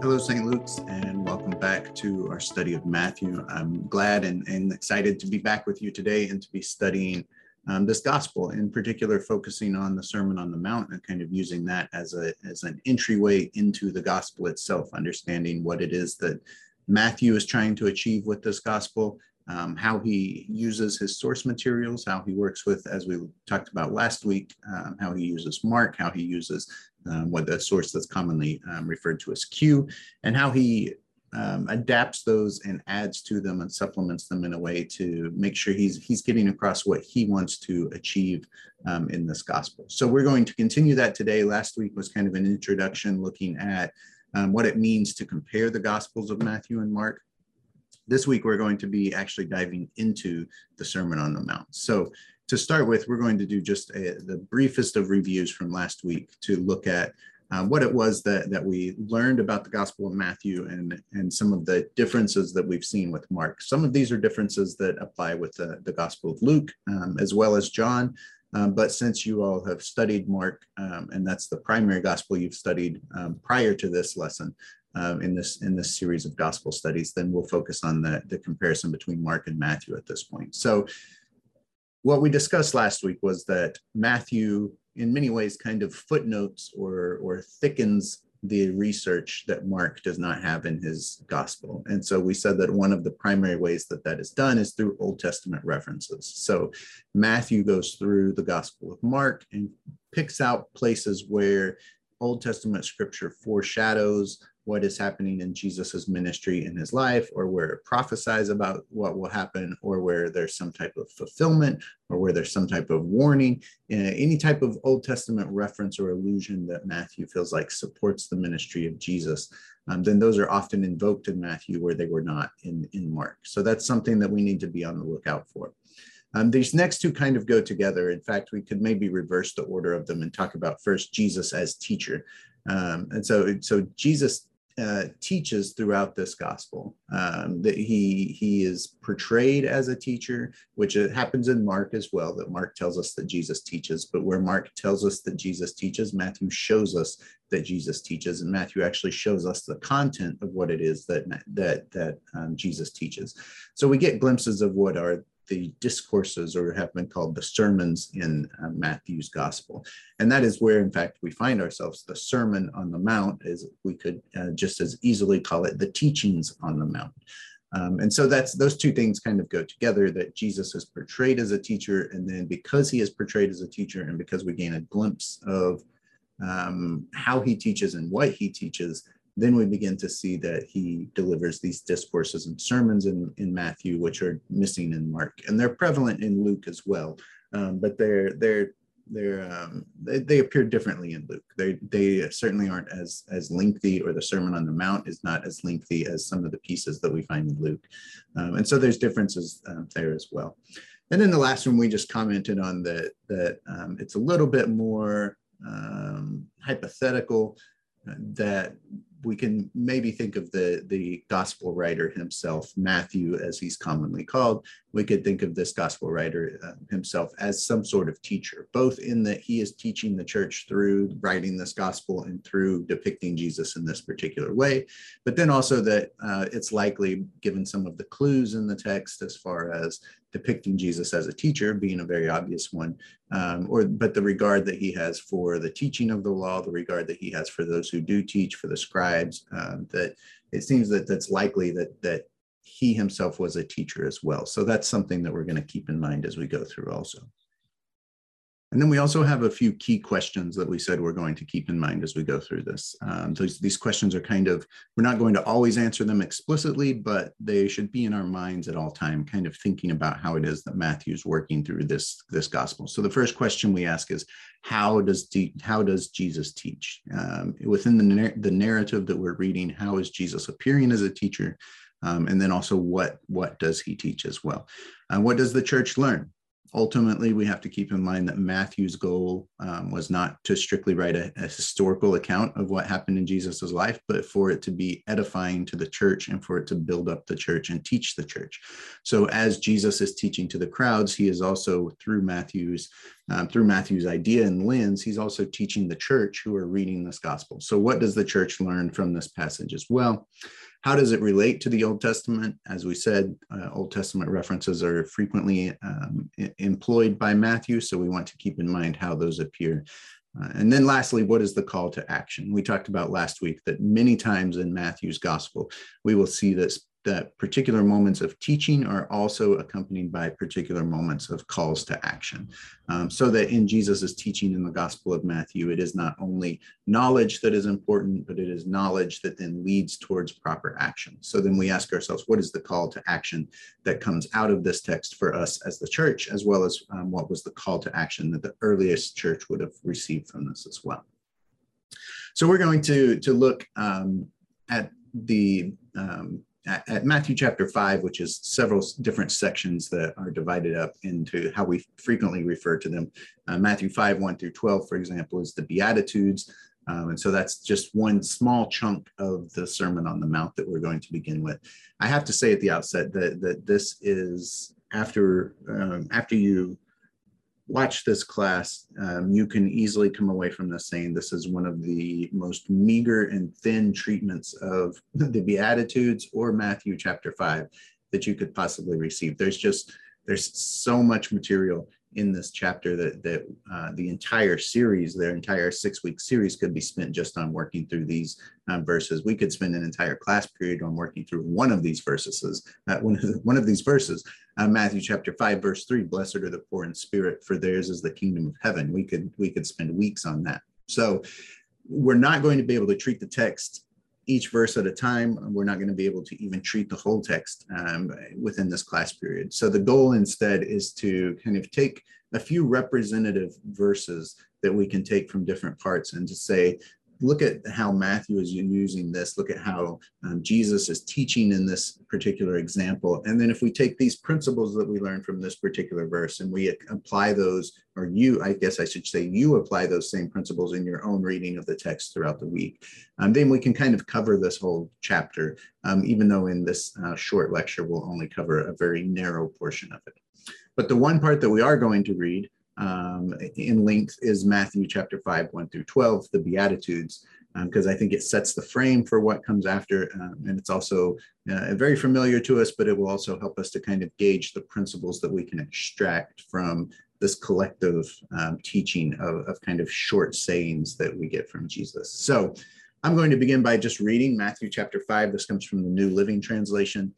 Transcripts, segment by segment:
Hello, St. Luke's, and welcome back to our study of Matthew. I'm glad and, and excited to be back with you today and to be studying um, this gospel, in particular, focusing on the Sermon on the Mount and kind of using that as, a, as an entryway into the gospel itself, understanding what it is that Matthew is trying to achieve with this gospel, um, how he uses his source materials, how he works with, as we talked about last week, um, how he uses Mark, how he uses um, what the source that's commonly um, referred to as Q, and how he um, adapts those and adds to them and supplements them in a way to make sure he's he's getting across what he wants to achieve um, in this gospel. So we're going to continue that today. Last week was kind of an introduction looking at um, what it means to compare the gospels of Matthew and Mark. This week we're going to be actually diving into the Sermon on the Mount. So to start with, we're going to do just a, the briefest of reviews from last week to look at um, what it was that, that we learned about the Gospel of Matthew and, and some of the differences that we've seen with Mark. Some of these are differences that apply with the, the Gospel of Luke um, as well as John. Um, but since you all have studied Mark, um, and that's the primary gospel you've studied um, prior to this lesson um, in this in this series of gospel studies, then we'll focus on the, the comparison between Mark and Matthew at this point. So what we discussed last week was that Matthew, in many ways, kind of footnotes or, or thickens the research that Mark does not have in his gospel. And so we said that one of the primary ways that that is done is through Old Testament references. So Matthew goes through the gospel of Mark and picks out places where Old Testament scripture foreshadows what is happening in Jesus's ministry in his life, or where it prophesies about what will happen, or where there's some type of fulfillment, or where there's some type of warning, uh, any type of Old Testament reference or allusion that Matthew feels like supports the ministry of Jesus, um, then those are often invoked in Matthew where they were not in, in Mark. So that's something that we need to be on the lookout for. Um, these next two kind of go together. In fact, we could maybe reverse the order of them and talk about first Jesus as teacher. Um, and so, so Jesus uh, teaches throughout this gospel um, that he he is portrayed as a teacher which it happens in mark as well that mark tells us that jesus teaches but where mark tells us that jesus teaches matthew shows us that jesus teaches and matthew actually shows us the content of what it is that that that um, jesus teaches. So we get glimpses of what are the discourses or have been called the sermons in uh, Matthew's gospel. And that is where, in fact, we find ourselves. The Sermon on the Mount is, we could uh, just as easily call it the teachings on the Mount. Um, and so that's those two things kind of go together that Jesus is portrayed as a teacher. And then because he is portrayed as a teacher and because we gain a glimpse of um, how he teaches and what he teaches, then we begin to see that he delivers these discourses and sermons in, in Matthew, which are missing in Mark, and they're prevalent in Luke as well. Um, but they're they're they're um, they, they, appear differently in Luke. They they certainly aren't as as lengthy, or the Sermon on the Mount is not as lengthy as some of the pieces that we find in Luke, um, and so there's differences um, there as well. And then the last one we just commented on that that um, it's a little bit more um, hypothetical uh, that we can maybe think of the, the gospel writer himself, Matthew, as he's commonly called. We could think of this gospel writer uh, himself as some sort of teacher, both in that he is teaching the church through writing this gospel and through depicting Jesus in this particular way, but then also that uh, it's likely, given some of the clues in the text as far as depicting Jesus as a teacher being a very obvious one, um, or but the regard that he has for the teaching of the law, the regard that he has for those who do teach, for the scribes, um, that it seems that that's likely that that he himself was a teacher as well. So that's something that we're going to keep in mind as we go through also. And then we also have a few key questions that we said we're going to keep in mind as we go through this. Um, these, these questions are kind of, we're not going to always answer them explicitly, but they should be in our minds at all time, kind of thinking about how it is that Matthew's working through this, this gospel. So the first question we ask is, how does, how does Jesus teach? Um, within the, the narrative that we're reading, how is Jesus appearing as a teacher? Um, and then also what, what does he teach as well? Uh, what does the church learn? ultimately, we have to keep in mind that Matthew's goal um, was not to strictly write a, a, historical account of what happened in Jesus's life, but for it to be edifying to the church and for it to build up the church and teach the church. So, as Jesus is teaching to the crowds, he is also through Matthew's um, through Matthew's idea and lens, he's also teaching the church who are reading this gospel. So, what does the church learn from this passage as well? How does it relate to the Old Testament? As we said, uh, Old Testament references are frequently um, employed by Matthew, so we want to keep in mind how those appear. Uh, and then lastly, what is the call to action? We talked about last week that many times in Matthew's gospel, we will see this that particular moments of teaching are also accompanied by particular moments of calls to action. Um, so that in Jesus's teaching in the Gospel of Matthew, it is not only knowledge that is important, but it is knowledge that then leads towards proper action. So then we ask ourselves, what is the call to action that comes out of this text for us as the church, as well as um, what was the call to action that the earliest church would have received from this as well? So we're going to, to look um, at the um, at, at, Matthew chapter 5, which is several different sections that are divided up into how we frequently refer to them. Uh, Matthew 5, 1 through 12, for example, is the Beatitudes. Um, and so that's just one small chunk of the Sermon on the Mount that we're going to begin with. I have to say at the outset that, that this is after um, after you watch this class, um, you can easily come away from this saying this is one of the most meager and thin treatments of the Beatitudes or Matthew chapter 5 that you could possibly receive. There's just, there's so much material in this chapter that that uh, the entire series, their entire six week series, could be spent just on working through these uh, verses. We could spend an entire class period on working through one of these verses. Uh, one of the, one of these verses, uh, Matthew chapter five, verse three: "Blessed are the poor in spirit, for theirs is the kingdom of heaven." We could we could spend weeks on that. So we're not going to be able to treat the text each verse at a time. We're not going to be able to even treat the whole text um, within this class period. So the goal instead is to kind of take a few representative verses that we can take from different parts and to say, look at how Matthew is using this. Look at how um, Jesus is teaching in this particular example. And then if we take these principles that we learn from this particular verse and we apply those, or you, I guess I should say, you apply those same principles in your own reading of the text throughout the week, um, then we can kind of cover this whole chapter, um, even though in this uh, short lecture we'll only cover a very narrow portion of it. But the one part that we are going to read um, in length is Matthew chapter 5, 1 through 12, the Beatitudes, because um, I think it sets the frame for what comes after. Um, and it's also uh, very familiar to us, but it will also help us to kind of gauge the principles that we can extract from this collective um, teaching of, of kind of short sayings that we get from Jesus. So I'm going to begin by just reading Matthew chapter 5. This comes from the New Living Translation.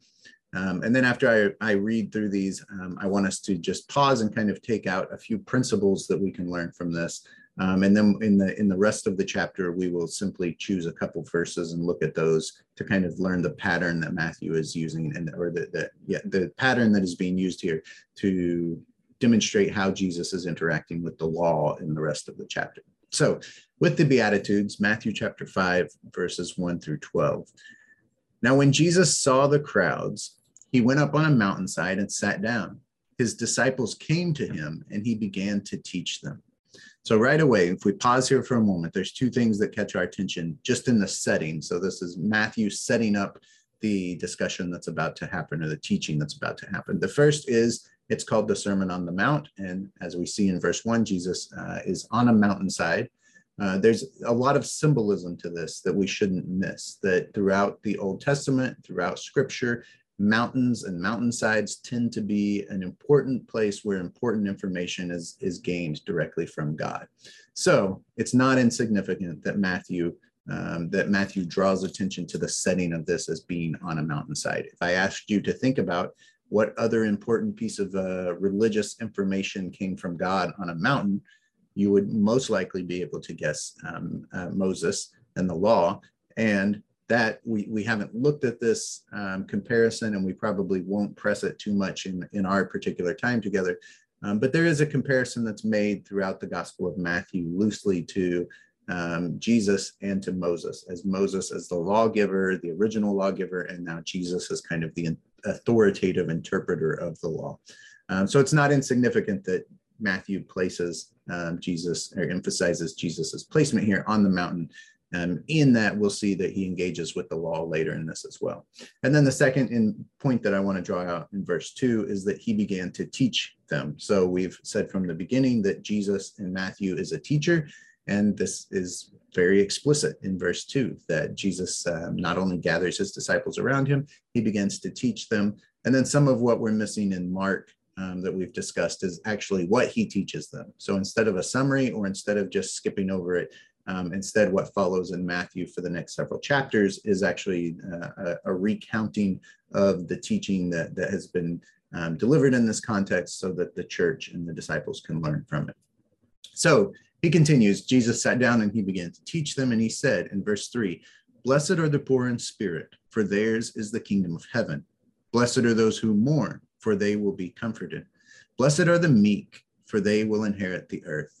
Um, and then after I, I read through these, um, I want us to just pause and kind of take out a few principles that we can learn from this. Um, and then in the in the rest of the chapter, we will simply choose a couple verses and look at those to kind of learn the pattern that Matthew is using and or the, the yeah the pattern that is being used here to demonstrate how Jesus is interacting with the law in the rest of the chapter. So with the Beatitudes, Matthew chapter 5, verses 1 through 12. Now, when Jesus saw the crowds, he went up on a mountainside and sat down. His disciples came to him and he began to teach them. So, right away, if we pause here for a moment, there's two things that catch our attention just in the setting. So, this is Matthew setting up the discussion that's about to happen or the teaching that's about to happen. The first is it's called the Sermon on the Mount. And as we see in verse one, Jesus uh, is on a mountainside. Uh, there's a lot of symbolism to this that we shouldn't miss. That throughout the Old Testament, throughout Scripture, mountains and mountainsides tend to be an important place where important information is, is gained directly from God. So it's not insignificant that Matthew um, that Matthew draws attention to the setting of this as being on a mountainside. If I asked you to think about what other important piece of uh, religious information came from God on a mountain, you would most likely be able to guess um, uh, Moses and the law. And that we, we haven't looked at this um, comparison and we probably won't press it too much in, in our particular time together. Um, but there is a comparison that's made throughout the Gospel of Matthew loosely to um, Jesus and to Moses, as Moses as the lawgiver, the original lawgiver, and now Jesus as kind of the authoritative interpreter of the law. Um, so it's not insignificant that Matthew places um, Jesus or emphasizes Jesus's placement here on the mountain. And in that, we'll see that he engages with the law later in this as well. And then the second in point that I want to draw out in verse two is that he began to teach them. So we've said from the beginning that Jesus in Matthew is a teacher, and this is very explicit in verse 2 that Jesus um, not only gathers his disciples around him, he begins to teach them. And then some of what we're missing in Mark um, that we've discussed is actually what he teaches them. So instead of a summary or instead of just skipping over it, um, instead, what follows in Matthew for the next several chapters is actually uh, a, a, recounting of the teaching that, that has been um, delivered in this context so that the church and the disciples can learn from it. So he continues Jesus sat down and he began to teach them, and he said in verse 3 Blessed are the poor in spirit, for theirs is the kingdom of heaven. Blessed are those who mourn, for they will be comforted. Blessed are the meek, for they will inherit the earth.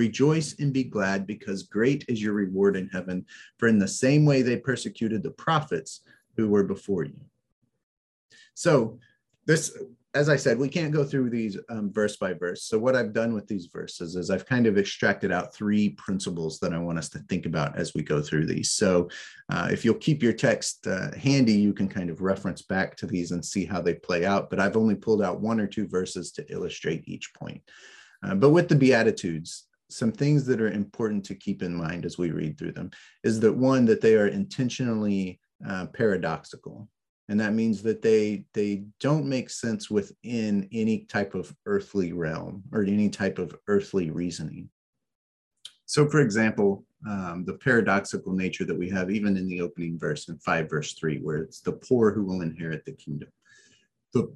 Rejoice and be glad, because great is your reward in heaven, for in the same way they persecuted the prophets who were before you. So, this as I said, we can't go through these um, verse by verse. So what I've done with these verses is I've kind of extracted out three principles that I want us to think about as we go through these. So uh, if you'll keep your text uh, handy, you can kind of reference back to these and see how they play out. But I've only pulled out one or two verses to illustrate each point. Uh, but with the Beatitudes, some things that are important to keep in mind as we read through them is that one, that they are intentionally uh, paradoxical. And that means that they they don't make sense within any type of earthly realm or any type of earthly reasoning. So for example um, the paradoxical nature that we have even in the opening verse in 5 verse 3 where it's the poor who will inherit the kingdom. The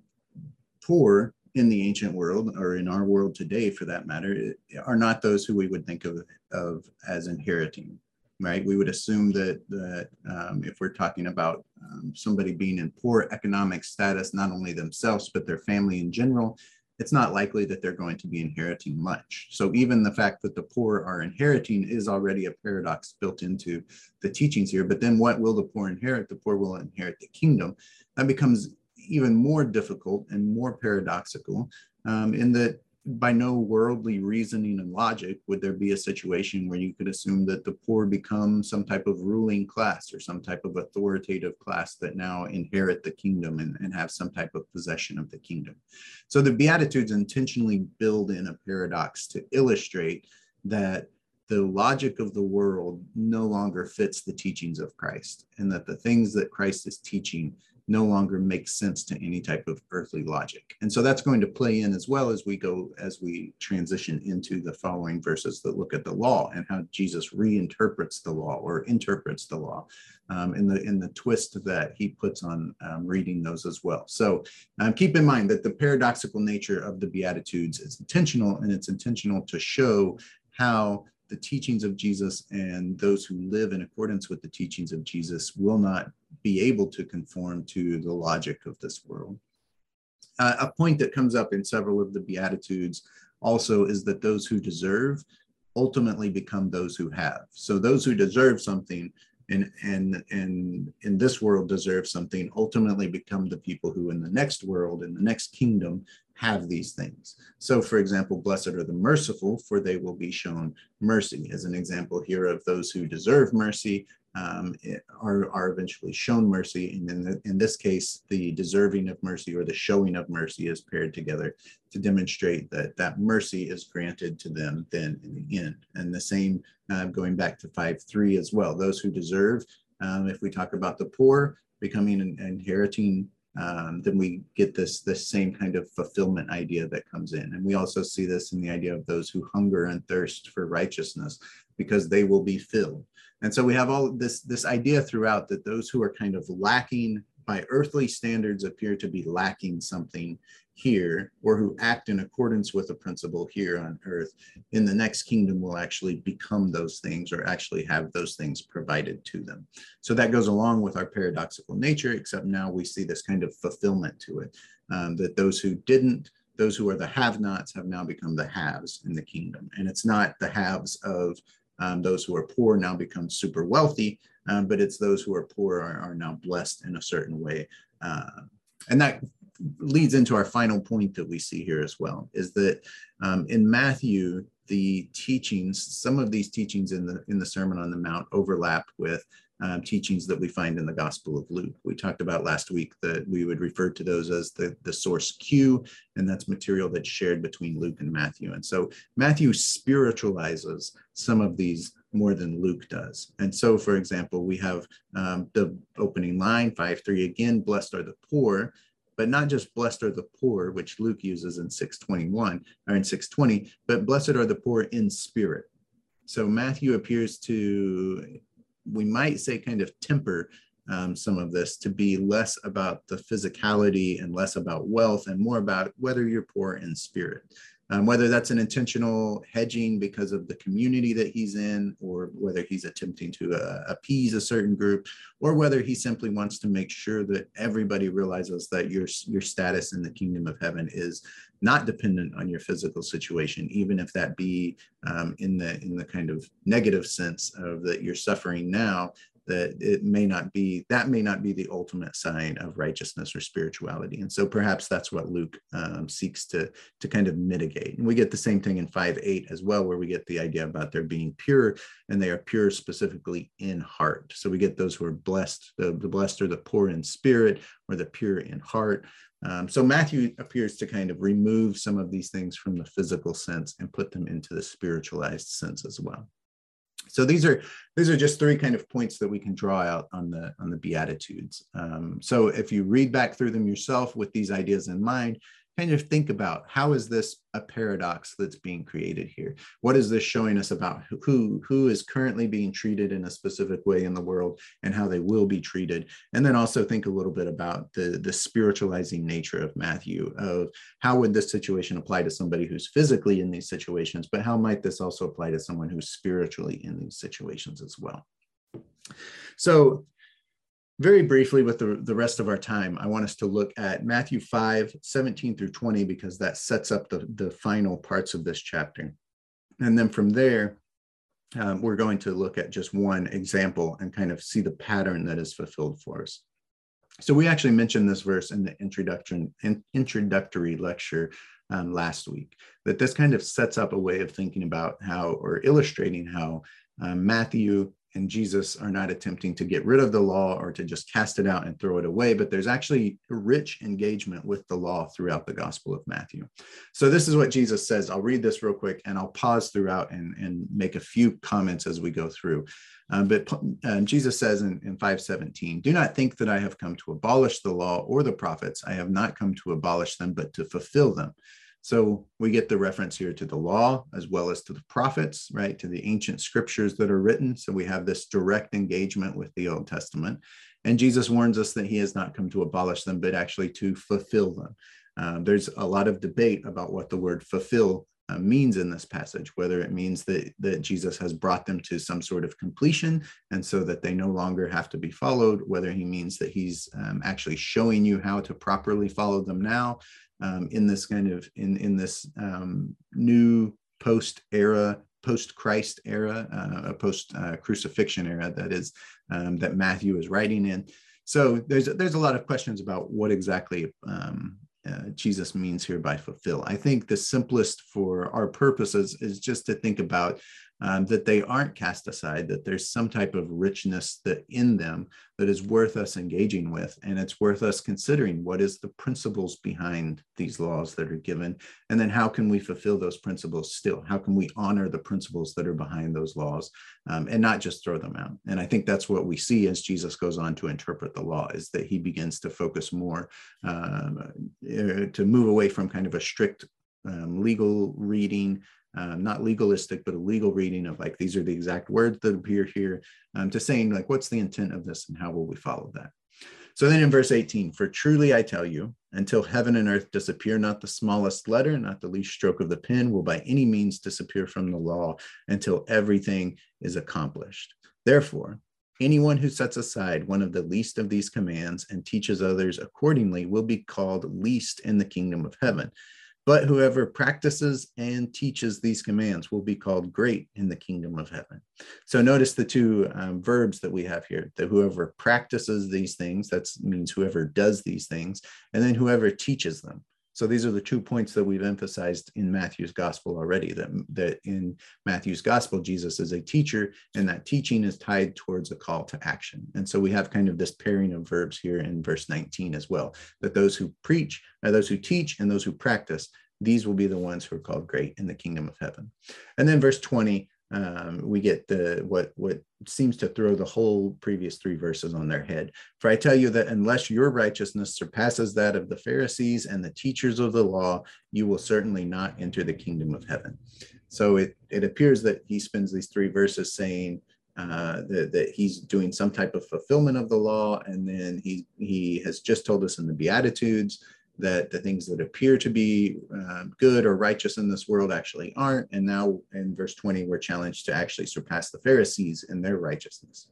poor in the ancient world or in our world today for that matter are not those who we would think of, of as inheriting right? We would assume that that um, if we're talking about um, somebody being in poor economic status, not only themselves but their family in general, it's not likely that they're going to be inheriting much. So even the fact that the poor are inheriting is already a paradox built into the teachings here. But then what will the poor inherit? The poor will inherit the kingdom. That becomes even more difficult and more paradoxical um, in that by no worldly reasoning and logic would there be a situation where you could assume that the poor become some type of ruling class or some type of authoritative class that now inherit the kingdom and, and have some type of possession of the kingdom. So the Beatitudes intentionally build in a paradox to illustrate that the logic of the world no longer fits the teachings of Christ and that the things that Christ is teaching no longer makes sense to any type of earthly logic. And so that's going to play in as well as we go, as we transition into the following verses that look at the law and how Jesus reinterprets the law or interprets the law um, in the in the twist that he puts on um, reading those as well. So um, keep in mind that the paradoxical nature of the Beatitudes is intentional and it's intentional to show how the teachings of Jesus and those who live in accordance with the teachings of Jesus will not be able to conform to the logic of this world. Uh, a point that comes up in several of the Beatitudes also is that those who deserve ultimately become those who have. So those who deserve something and and and in this world deserve something ultimately become the people who in the next world in the next kingdom have these things. So, for example, blessed are the merciful, for they will be shown mercy. As an example here of those who deserve mercy um, are, are eventually shown mercy. And in, the, in this case, the deserving of mercy or the showing of mercy is paired together to demonstrate that that mercy is granted to them then in the end. And the same uh, going back to 5 3 as well. Those who deserve, um, if we talk about the poor, becoming and inheriting um, then we get this this same kind of fulfillment idea that comes in. And we also see this in the idea of those who hunger and thirst for righteousness because they will be filled. And so we have all this this idea throughout that those who are kind of lacking by earthly standards appear to be lacking something here or who act in accordance with a principle here on earth in the next kingdom will actually become those things or actually have those things provided to them. So that goes along with our paradoxical nature except now we see this kind of fulfillment to it um, that those who didn't those who are the have nots have now become the haves in the kingdom. And it's not the haves of um, those who are poor now become super wealthy um, but it's those who are poor are, are now blessed in a certain way uh, and that leads into our final point that we see here as well is that um, in Matthew, the teachings, some of these teachings in the in the Sermon on the Mount overlap with um, teachings that we find in the Gospel of Luke. We talked about last week that we would refer to those as the, the source Q, and that's material that's shared between Luke and Matthew. And so Matthew spiritualizes some of these more than Luke does. And so, for example, we have um, the opening line, 5 3 again, blessed are the poor but not just blessed are the poor, which Luke uses in 621 or in 620, but blessed are the poor in spirit. So Matthew appears to, we might say, kind of temper um, some of this to be less about the physicality and less about wealth and more about whether you're poor in spirit um, whether that's an intentional hedging because of the community that he's in, or whether he's attempting to uh, appease a certain group, or whether he simply wants to make sure that everybody realizes that your your status in the kingdom of heaven is not dependent on your physical situation, even if that be um, in the in the kind of negative sense of that you're suffering now that it may not be that may not be the ultimate sign of righteousness or spirituality. And so perhaps that's what luke um, seeks to to kind of mitigate. And we get the same thing in 5 8 as well where we get the idea about their being pure and they are pure specifically in heart. So we get those who are blessed the, the blessed are the poor in spirit or the pure in heart. Um, so Matthew appears to kind of remove some of these things from the physical sense and put them into the spiritualized sense as well so these are these are just three kind of points that we can draw out on the on the beatitudes. Um, so if you read back through them yourself with these ideas in mind kind of think about how is this a paradox that's being created here? What is this showing us about who who is currently being treated in a specific way in the world and how they will be treated? And then also think a little bit about the the spiritualizing nature of matthew of how would this situation apply to somebody who's physically in these situations but how might this also apply to someone who's spiritually in these situations as well? So very briefly with the, the rest of our time, I want us to look at Matthew 5, 17 through 20, because that sets up the, the final parts of this chapter. And then from there, um, we're going to look at just one example and kind of see the pattern that is fulfilled for us. So we actually mentioned this verse in the introduction in, introductory lecture um, last week, that this kind of sets up a way of thinking about how or illustrating how um, Matthew and Jesus are not attempting to get rid of the law or to just cast it out and throw it away, but there's actually a rich engagement with the law throughout the Gospel of Matthew. So, this is what Jesus says. I'll read this real quick and I'll pause throughout and, and make a few comments as we go through. Um, but uh, Jesus says in, in 517, Do not think that I have come to abolish the law or the prophets. I have not come to abolish them, but to fulfill them. So we get the reference here to the law as well as to the prophets, right? To the ancient scriptures that are written. So we have this direct engagement with the Old Testament. And Jesus warns us that he has not come to abolish them, but actually to fulfill them. Um, there's a lot of debate about what the word fulfill uh, means in this passage, whether it means that, that Jesus has brought them to some sort of completion and so that they no longer have to be followed, whether he means that he's um, actually showing you how to properly follow them now, um, in this kind of in in this um, new post era post Christ era, uh, a post uh, crucifixion era that is um, that Matthew is writing in. So there's there's a lot of questions about what exactly um, uh, Jesus means here by fulfill. I think the simplest for our purposes is just to think about um, that they aren't cast aside, that there's some type of richness that in them that is worth us engaging with. And it's worth us considering what is the principles behind these laws that are given. And then how can we fulfill those principles still? How can we honor the principles that are behind those laws um, and not just throw them out? And I think that's what we see as Jesus goes on to interpret the law is that he begins to focus more um, uh, to move away from kind of a strict um, legal reading um, not legalistic, but a legal reading of like, these are the exact words that appear here, um, to saying like, what's the intent of this and how will we follow that? So then in verse 18, for truly I tell you, until heaven and earth disappear, not the smallest letter, not the least stroke of the pen will by any means disappear from the law until everything is accomplished. Therefore, anyone who sets aside one of the least of these commands and teaches others accordingly will be called least in the kingdom of heaven. But whoever practices and teaches these commands will be called great in the kingdom of heaven. So notice the two um, verbs that we have here that whoever practices these things, that means whoever does these things, and then whoever teaches them. So these are the two points that we've emphasized in Matthew's gospel already that, that in Matthew's gospel, Jesus is a teacher, and that teaching is tied towards a call to action. And so we have kind of this pairing of verbs here in verse 19 as well that those who preach, uh, those who teach, and those who practice, these will be the ones who are called great in the kingdom of heaven. And then verse 20 um, we get the what what seems to throw the whole previous three verses on their head. For I tell you that unless your righteousness surpasses that of the Pharisees and the teachers of the law, you will certainly not enter the kingdom of heaven. So it it appears that he spends these three verses saying uh, that, that he's doing some type of fulfillment of the law, and then he he has just told us in the Beatitudes that the things that appear to be uh, good or righteous in this world actually aren't. And now in verse 20, we're challenged to actually surpass the Pharisees in their righteousness.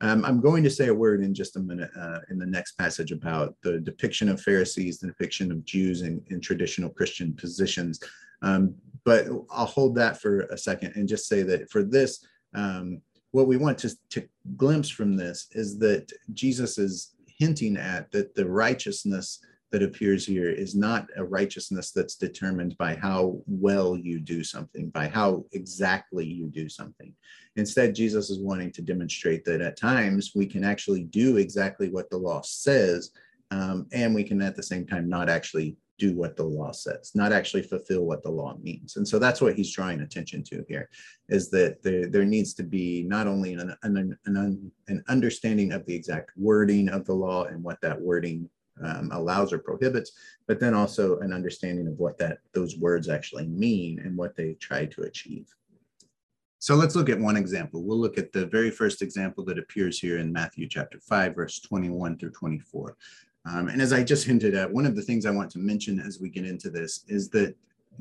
Um, I'm going to say a word in just a minute uh, in the next passage about the depiction of Pharisees, the depiction of Jews in, in traditional Christian positions. Um, but I'll hold that for a second and just say that for this, um, what we want to, to glimpse from this is that Jesus is hinting at that the righteousness that appears here is not a righteousness that's determined by how well you do something, by how exactly you do something. Instead, Jesus is wanting to demonstrate that at times we can actually do exactly what the law says, um, and we can at the same time not actually do what the law says, not actually fulfill what the law means. And so that's what he's drawing attention to here, is that there, there needs to be not only an, an, an, an understanding of the exact wording of the law and what that wording um, allows or prohibits, but then also an understanding of what that those words actually mean and what they try to achieve. So let's look at one example. We'll look at the very first example that appears here in Matthew chapter 5, verse 21 through 24. Um, and as I just hinted at, one of the things I want to mention as we get into this is that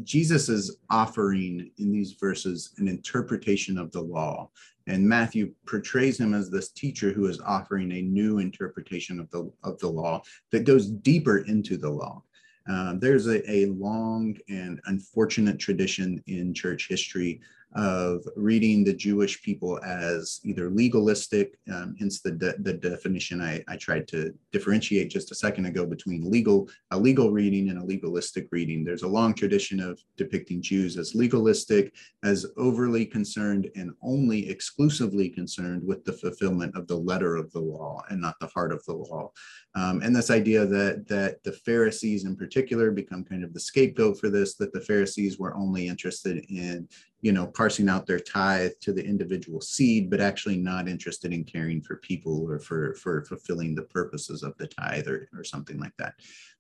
Jesus is offering in these verses an interpretation of the law. And Matthew portrays him as this teacher who is offering a new interpretation of the, of the law that goes deeper into the law. Uh, there's a, a long and unfortunate tradition in church history of reading the Jewish people as either legalistic, um, hence the, de- the definition I, I tried to differentiate just a second ago between legal, a legal reading and a legalistic reading. There's a long tradition of depicting Jews as legalistic, as overly concerned and only exclusively concerned with the fulfillment of the letter of the law and not the heart of the law. Um, and this idea that that the Pharisees in particular become kind of the scapegoat for this, that the Pharisees were only interested in you know, parsing out their tithe to the individual seed, but actually not interested in caring for people or for, for fulfilling the purposes of the tithe or, or something like that.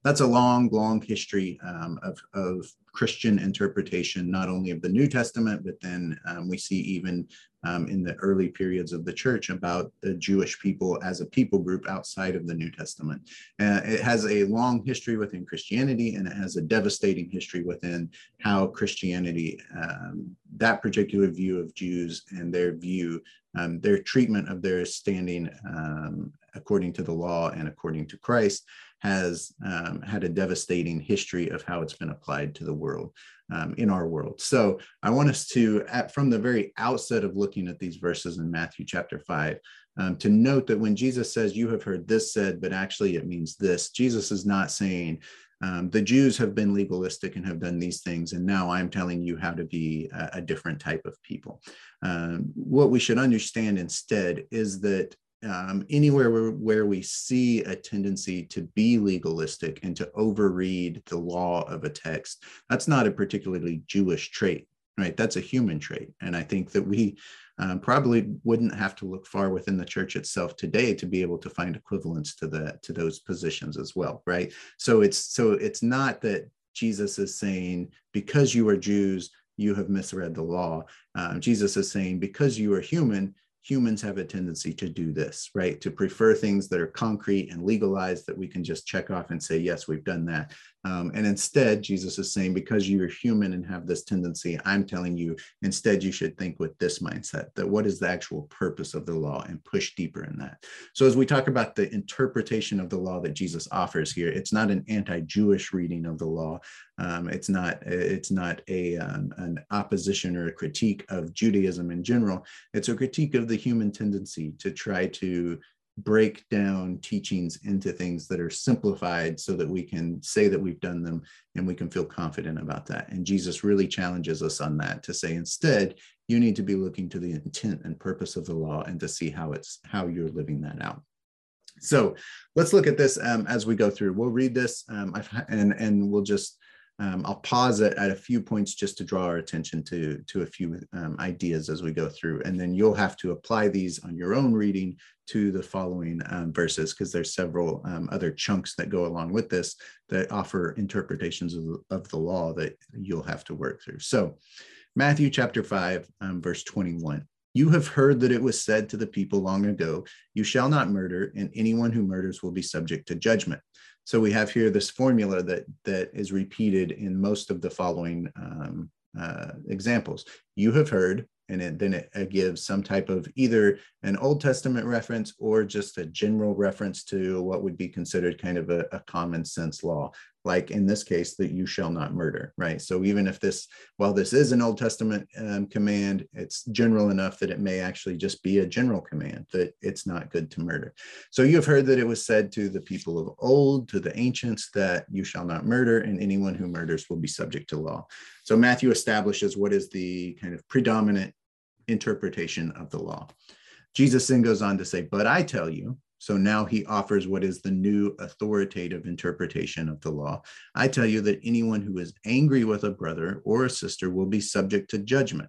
That's a long, long history um, of, of Christian interpretation, not only of the New Testament, but then um, we see even um, in the early periods of the church about the Jewish people as a people group outside of the New Testament. Uh, it has a long history within Christianity and it has a devastating history within how Christianity, um, that particular view of Jews and their view, um, their treatment of their standing um, according to the law and according to Christ has um, had a devastating history of how it's been applied to the world um, in our world. So I want us to, at, from the very outset of looking at these verses in Matthew chapter 5, um, to note that when Jesus says, You have heard this said, but actually it means this, Jesus is not saying, um, the Jews have been legalistic and have done these things, and now I'm telling you how to be a, a different type of people. Um, what we should understand instead is that um, anywhere where, where we see a tendency to be legalistic and to overread the law of a text, that's not a particularly Jewish trait, right? That's a human trait. And I think that we um, probably wouldn't have to look far within the church itself today to be able to find equivalents to the to those positions as well, right? So it's so it's not that Jesus is saying because you are Jews, you have misread the law. Um, Jesus is saying because you are human, humans have a tendency to do this, right? To prefer things that are concrete and legalized that we can just check off and say, yes, we've done that. Um, and instead, Jesus is saying, because you're human and have this tendency, I'm telling you, instead, you should think with this mindset that what is the actual purpose of the law and push deeper in that. So, as we talk about the interpretation of the law that Jesus offers here, it's not an anti Jewish reading of the law. Um, it's not it's not a um, an opposition or a critique of Judaism in general. It's a critique of the human tendency to try to break down teachings into things that are simplified so that we can say that we've done them and we can feel confident about that. And Jesus really challenges us on that to say instead, you need to be looking to the intent and purpose of the law and to see how it's how you're living that out. So let's look at this um, as we go through. We'll read this um, and and we'll just um, I'll pause it at a few points just to draw our attention to, to a few um, ideas as we go through. And then you'll have to apply these on your own reading to the following um, verses because there's several um, other chunks that go along with this that offer interpretations of, of the law that you'll have to work through. So Matthew chapter 5, um, verse 21. You have heard that it was said to the people long ago, You shall not murder, and anyone who murders will be subject to judgment. So we have here this formula that that is repeated in most of the following um, uh, examples. You have heard, and it, then it, it, gives some type of either an Old Testament reference or just a general reference to what would be considered kind of a, a common sense law like in this case that you shall not murder right? So even if this while this is an old testament um, command it's general enough that it may actually just be a general command that it's not good to murder. So you have heard that it was said to the people of old to the ancients that you shall not murder and anyone who murders will be subject to law. So matthew establishes what is the kind of predominant interpretation of the law. Jesus then goes on to say but i tell you so now he offers what is the new authoritative interpretation of the law. I tell you that anyone who is angry with a brother or a sister will be subject to judgment.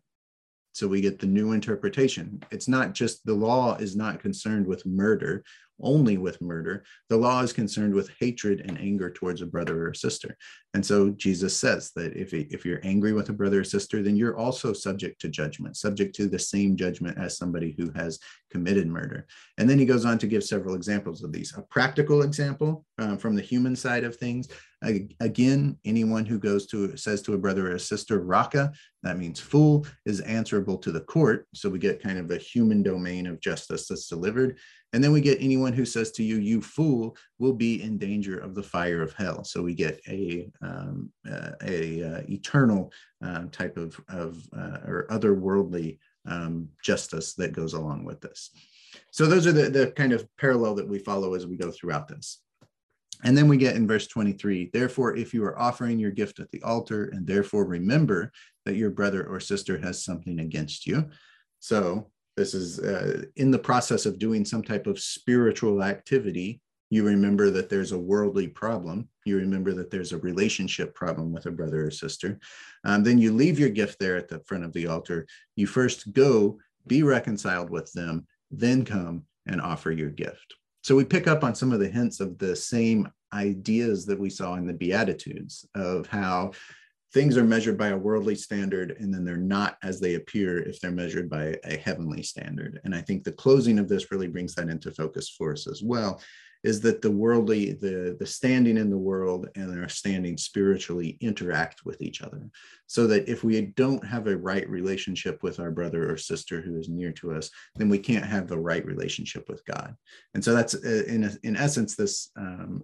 So we get the new interpretation. It's not just the law is not concerned with murder only with murder. The law is concerned with hatred and anger towards a brother or a sister. And so Jesus says that if, if you're angry with a brother or sister, then you're also subject to judgment, subject to the same judgment as somebody who has committed murder. And then he goes on to give several examples of these. A practical example um, from the human side of things. Again, anyone who goes to says to a brother or a sister, "Raca," that means fool, is answerable to the court. So we get kind of a human domain of justice that's delivered. And then we get anyone who says to you, you fool, will be in danger of the fire of hell. So we get a, um, uh, a uh, eternal uh, type of, of uh, or otherworldly um, justice that goes along with this. So those are the, the kind of parallel that we follow as we go throughout this. And then we get in verse 23, therefore, if you are offering your gift at the altar and therefore remember that your brother or sister has something against you. So this is uh, in the process of doing some type of spiritual activity you remember that there's a worldly problem you remember that there's a relationship problem with a brother or sister um, then you leave your gift there at the front of the altar. You first go be reconciled with them then come and offer your gift. So we pick up on some of the hints of the same ideas that we saw in the beatitudes of how things are measured by a worldly standard and then they're not as they appear if they're measured by a heavenly standard. And i think the closing of this really brings that into focus for us as well is that the worldly the the standing in the world and our standing spiritually interact with each other so that if we don't have a right relationship with our brother or sister who is near to us then we can't have the right relationship with god and so that's uh, in in essence this um,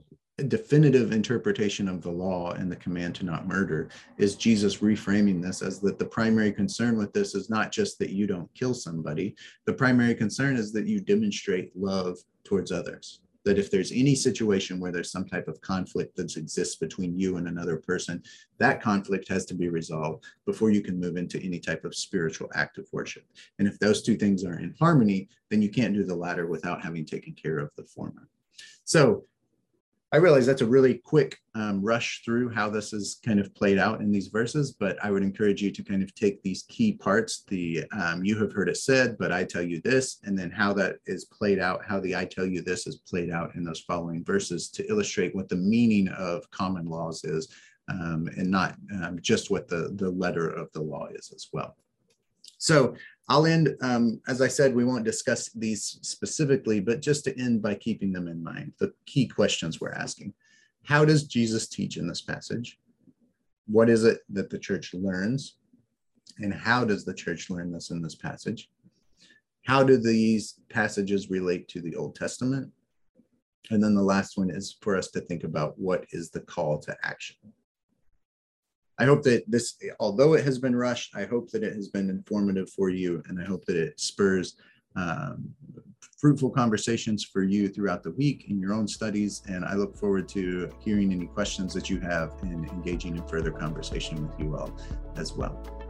definitive interpretation of the law and the command to not murder is Jesus reframing this as that the primary concern with this is not just that you don't kill somebody. The primary concern is that you demonstrate love towards others. That if there's any situation where there's some type of conflict that exists between you and another person, that conflict has to be resolved before you can move into any type of spiritual act of worship. And if those two things are in harmony, then you can't do the latter without having taken care of the former. So I realize that's a really quick um, rush through how this is kind of played out in these verses, but I would encourage you to kind of take these key parts, the um, you have heard it said, but I tell you this, and then how that is played out, how the I tell you this is played out in those following verses to illustrate what the meaning of common laws is um, and not um, just what the, the letter of the law is as well. So I'll end, um, as I said, we won't discuss these specifically, but just to end by keeping them in mind, the key questions we're asking. How does Jesus teach in this passage? What is it that the church learns? And how does the church learn this in this passage? How do these passages relate to the Old Testament? And then the last one is for us to think about what is the call to action. I hope that this, although it has been rushed, I hope that it has been informative for you, and I hope that it spurs um, fruitful conversations for you throughout the week in your own studies. And I look forward to hearing any questions that you have and engaging in further conversation with you all as well.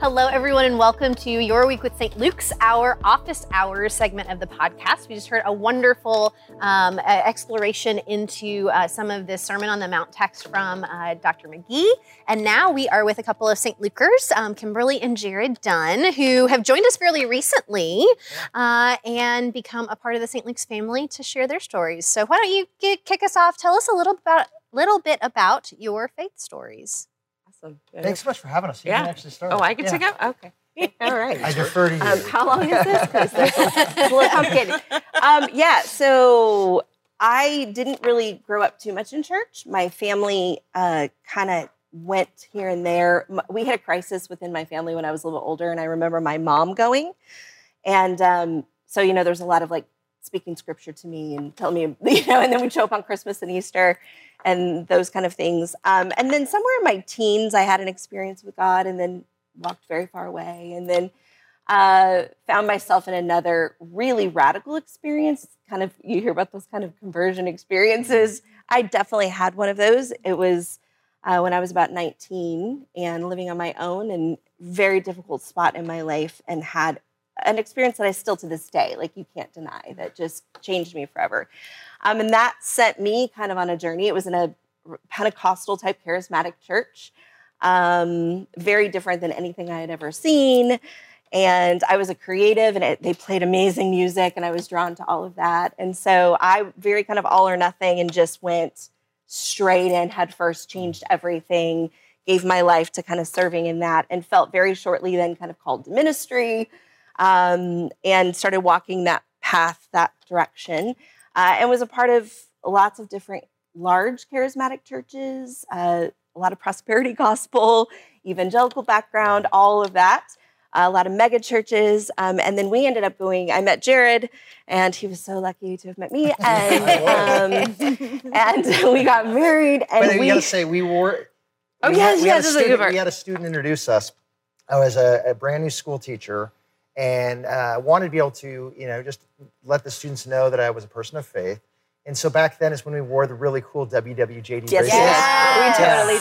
Hello, everyone, and welcome to Your Week with St. Luke's, our office hours segment of the podcast. We just heard a wonderful um, exploration into uh, some of the Sermon on the Mount text from uh, Dr. McGee. And now we are with a couple of St. Lukers, um, Kimberly and Jared Dunn, who have joined us fairly recently uh, and become a part of the St. Luke's family to share their stories. So, why don't you get, kick us off? Tell us a little about, little bit about your faith stories. Awesome. Thanks so much for having us. You yeah. can actually start. Oh, I get yeah. to go? Okay. All right. I defer to you. Um, how long is this? Because it's a little complicated. Um, yeah, so I didn't really grow up too much in church. My family uh, kind of went here and there. We had a crisis within my family when I was a little older, and I remember my mom going. And um, so, you know, there's a lot of like speaking scripture to me and telling me, you know, and then we'd show up on Christmas and Easter and those kind of things. Um, and then somewhere in my teens, I had an experience with God and then walked very far away and then uh, found myself in another really radical experience. Kind of, you hear about those kind of conversion experiences. I definitely had one of those. It was uh, when I was about 19 and living on my own and very difficult spot in my life and had an experience that I still to this day, like you can't deny, that just changed me forever. Um, and that sent me kind of on a journey. It was in a Pentecostal type charismatic church, um, very different than anything I had ever seen. And I was a creative, and it, they played amazing music, and I was drawn to all of that. And so I very kind of all or nothing, and just went straight in, head first, changed everything, gave my life to kind of serving in that, and felt very shortly then kind of called to ministry, um, and started walking that path, that direction uh, and was a part of lots of different large charismatic churches, uh, a lot of prosperity gospel, evangelical background, all of that. Uh, a lot of mega churches. Um, and then we ended up going, I met Jared, and he was so lucky to have met me. And, um, and we got married. And but we gotta say, we were. Oh, we yes, had, we yes, had a this is a student. We had a student introduce us. I was a, a brand new school teacher and uh, wanted to be able to, you know, just let the students know that I was a person of faith. And so back then is when we wore the really cool WWJD Yes, bracelets. yes. we totally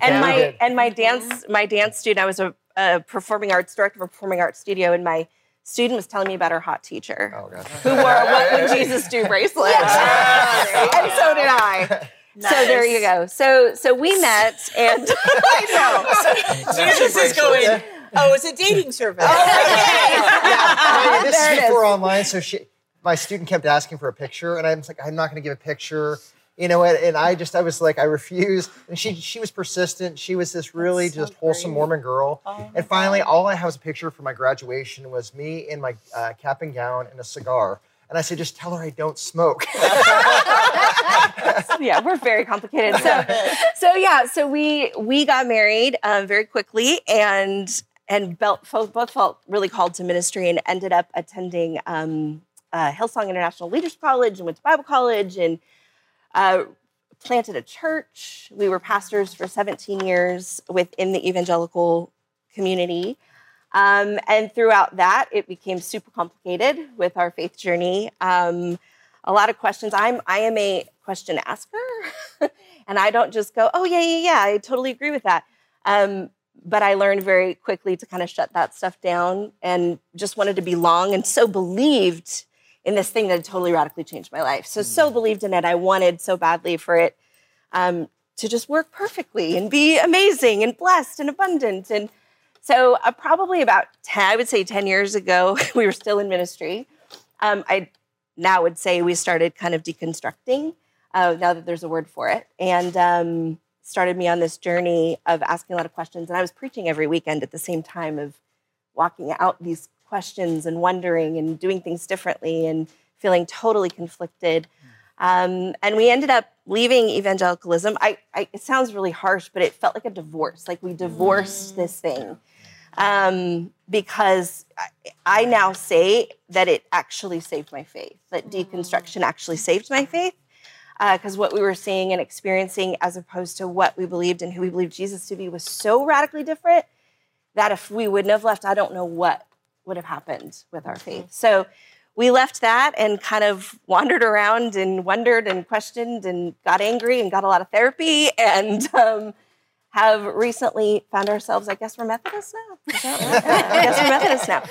did. And my did. and my dance my dance student, I was a, a performing arts director of a performing arts studio, and my student was telling me about her hot teacher Oh, God. who wore a "What Would Jesus Do" bracelet, yes. and so did I. So there you go. So so we met, and I know. Jesus is going. Oh, it's a dating service. I mean, this There is it is. before online, so she, my student kept asking for a picture, and I was like, I'm not going to give a picture, you know. And, and I just, I was like, I refuse. And she, she was persistent. She was this really just wholesome Mormon girl. Oh and finally, all I have was a picture from my graduation was me in my uh, cap and gown and a cigar. And I said, just tell her I don't smoke. yeah, we're very complicated. So, so yeah, so we we got married um, very quickly, and and both felt really called to ministry, and ended up attending um, uh, Hillsong International Leaders College, and went to Bible college, and uh, planted a church. We were pastors for 17 years within the evangelical community. Um, and throughout that, it became super complicated with our faith journey. Um, a lot of questions. I'm I am a question asker, and I don't just go, oh yeah yeah yeah, I totally agree with that. Um, but I learned very quickly to kind of shut that stuff down and just wanted to belong, and so believed in this thing that had totally radically changed my life. So so believed in it. I wanted so badly for it um, to just work perfectly and be amazing and blessed and abundant and so uh, probably about 10, I would say 10 years ago, we were still in ministry. Um, I now would say we started kind of deconstructing uh, now that there's a word for it. And um, started me on this journey of asking a lot of questions. And I was preaching every weekend at the same time of walking out these questions and wondering and doing things differently and feeling totally conflicted. Um, and we ended up leaving evangelicalism. I, I, it sounds really harsh, but it felt like a divorce. Like we divorced this thing um, because I now say that it actually saved my faith. That deconstruction actually saved my faith because uh, what we were seeing and experiencing, as opposed to what we believed and who we believed Jesus to be, was so radically different that if we wouldn't have left, I don't know what would have happened with our faith. So we left that and kind of wandered around and wondered and questioned and got angry and got a lot of therapy and um, have recently found ourselves, I guess we're Methodists now. I guess we're Methodists now.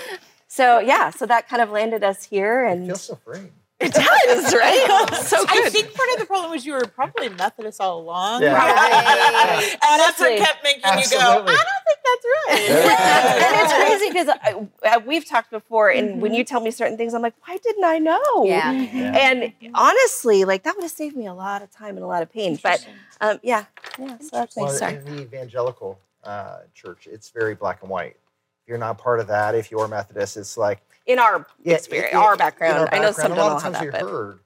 So yeah, so that kind of landed us here and It feels so free. It does, right? so good. I think part of the problem was you were probably Methodist all along. Yeah. Right. and that's what kept making you go, I don't think that's right. and it's crazy because uh, we've talked before, and when you tell me certain things, I'm like, why didn't I know? Yeah. And honestly, like that would have saved me a lot of time and a lot of pain. But um, yeah, yeah. So that's Well. Sorry. in the evangelical uh, church, it's very black and white. If you're not part of that, if you're Methodist, it's like In our yeah, experience, in- our in background, I know background, some a don't lot know of how times that, we but heard,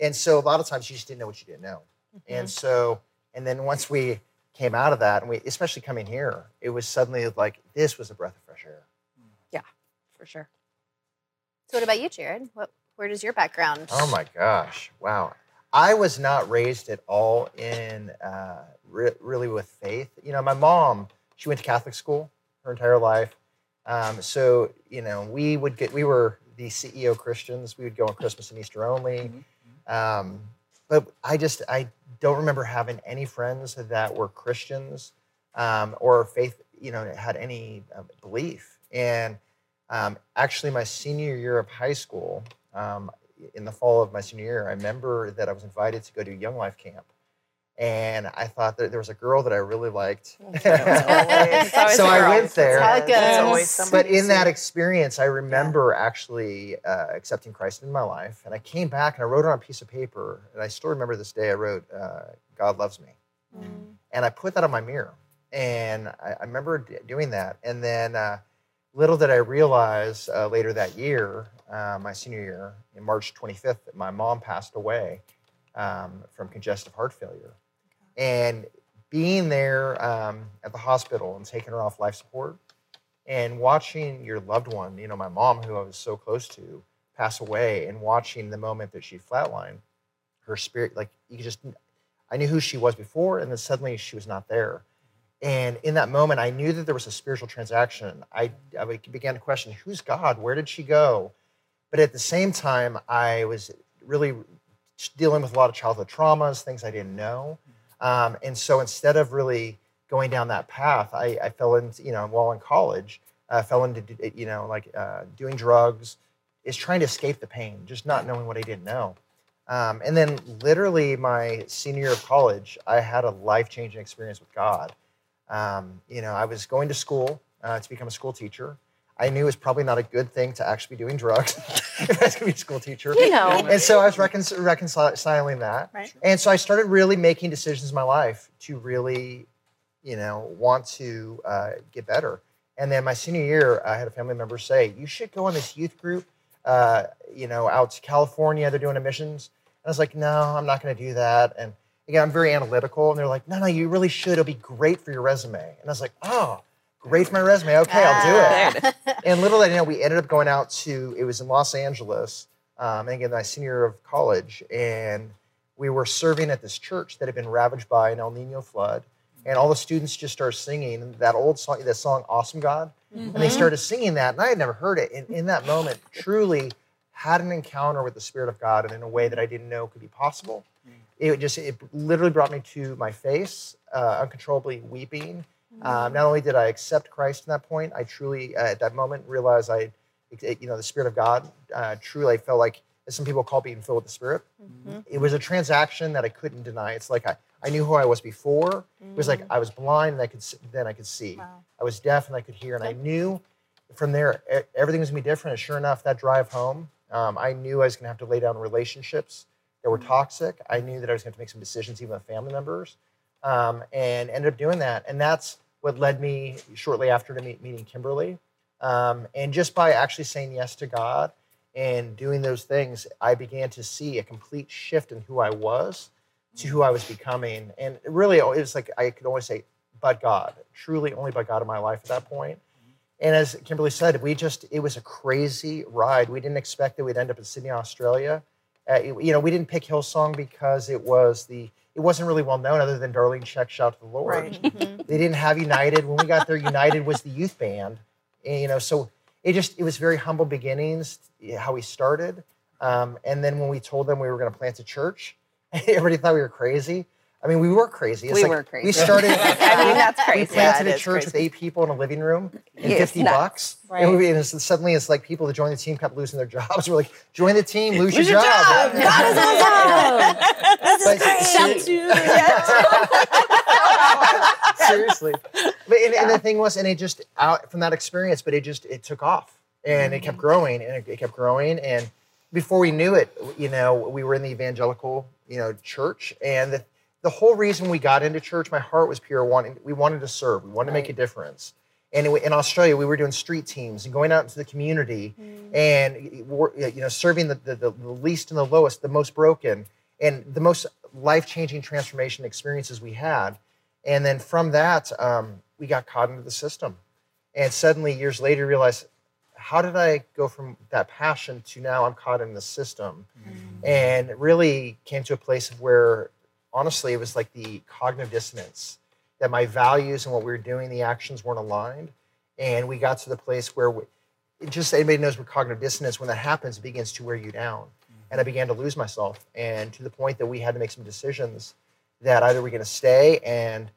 and so a lot of times you just didn't know what you didn't know. Mm-hmm. And so, and then once we came out of that, and we, especially coming here, it was suddenly like this was a breath of fresh air. Yeah, for sure. So what about you, Jared? What, where does your background? Oh my gosh! Wow, I was not raised at all in uh, re- really with faith. You know, my mom she went to Catholic school her entire life, um, so you know we would get we were the CEO Christians. We would go on Christmas and Easter only. Um, but I just I don't remember having any friends that were Christians um, or faith. You know, had any uh, belief. And um, actually, my senior year of high school, um, in the fall of my senior year, I remember that I was invited to go to Young Life camp. And I thought that there was a girl that I really liked. It's always so I went there. That's how it It's goes. always somebody But in that experience, I remember actually uh, accepting Christ in my life. And I came back and I wrote it on a piece of paper. And I still remember this day I wrote, uh, God loves me. And I put that on my mirror. And I, I remember d- doing that. And then uh, little did I realize uh, later that year, uh, my senior year, in March 25th, that my mom passed away um, from congestive heart failure. And being there um, at the hospital and taking her off life support and watching your loved one, you know, my mom, who I was so close to, pass away, and watching the moment that she flatlined, her spirit, like you just, I knew who she was before, and then suddenly she was not there. And in that moment, I knew that there was a spiritual transaction. I, I began to question who's God? Where did she go? But at the same time, I was really dealing with a lot of childhood traumas, things I didn't know. Um, and so instead of really going down that path, I, I fell into, you know, while in college, I fell into, you know, like uh, doing drugs, is trying to escape the pain, just not knowing what I didn't know. Um, and then literally my senior year of college, I had a life changing experience with God. Um, you know, I was going to school uh, to become a school teacher. I knew it was probably not a good thing to actually be doing drugs if I was going to be a school teacher. You know. And so I was recon- reconciling that. Right. And so I started really making decisions in my life to really, you know, want to uh, get better. And then my senior year, I had a family member say, "You should go on this youth group, uh, you know, out to California. They're doing emissions." And I was like, "No, I'm not going to do that." And again, I'm very analytical, and they're like, "No, no, you really should. It'll be great for your resume." And I was like, "Oh, great for my resume. Okay, I'll do it." Ah. and little did I know, we ended up going out to, it was in Los Angeles, um, and again, my senior year of college, and we were serving at this church that had been ravaged by an El Nino flood. And all the students just started singing that old song, that song, Awesome God. And they started singing that, and I had never heard it. And in that moment, truly had an encounter with the Spirit of God and in a way that I didn't know could be possible. It just, it literally brought me to my face, uh, uncontrollably weeping. Um, not only did I accept Christ in that point, I truly, uh, at that moment, realized I, it- you know, the Spirit of God. Uh, truly, I felt like, as some people call being filled with the Spirit. It was a transaction that I couldn't deny. It's like I, I knew who I was before. It was like I was blind and I could, then I could see. Wow. I was deaf and I could hear, and I knew from there everything was gonna be different. And sure enough, that drive home, um, I knew I was gonna have to lay down relationships that were toxic. I knew that I was gonna have to make some decisions, even with family members. um, and ended up doing that. And that's what led me shortly after to meet, meeting Kimberly. Um, and just by actually saying yes to God and doing those things, I began to see a complete shift in who I was to who I was becoming. And really, it was like I could always say, but God, truly only by God in my life at that point. And as Kimberly said, we just, it was a crazy ride. We didn't expect that we'd end up in Sydney, Australia. Uh, you know, we didn't pick Hillsong because it was the, it wasn't really well known other than Darlene Zschech Shout to the Lord. Right. They didn't have United. When we got there, United was the youth band. And, you know, so it just, it was very humble beginnings, how we started. Um, and then when we told them we were going to plant a church, everybody thought we were crazy. I mean, we were crazy. It's We like were crazy. We started. I mean, that's crazy. We planted Yeah, a is church with eight people in a living room and Yeah, it's 50 nuts. bucks. Right. And, we, and it's, suddenly it's like people that joined the team kept losing their jobs. We're like, join the team, lose, Lose your, your job. job. God is awesome. This But is great. Shout Seriously. But and, and the thing was, and it just out from that experience, but it just it took off and it kept mm. growing and it, it kept growing. And before we knew it, you know, we were in the evangelical, you know, church. And the, the whole reason we got into church, my heart was pure wanting we wanted to serve, we wanted to make a difference. And in Australia, we were doing street teams and going out into the community and you know serving the, the, the least and the lowest, the most broken, and the most life changing transformation experiences we had. And then from that, um, we got caught into the system. And suddenly, years later, you realize, how did I go from that passion to now I'm caught in the system? And really came to a place of where, honestly, it was like the cognitive dissonance that my values and what we were doing, the actions weren't aligned. And we got to the place where we, it just anybody knows what cognitive dissonance, when that happens, it begins to wear you down. Mm-hmm. And I began to lose myself. And to the point that we had to make some decisions that either we're going to stay and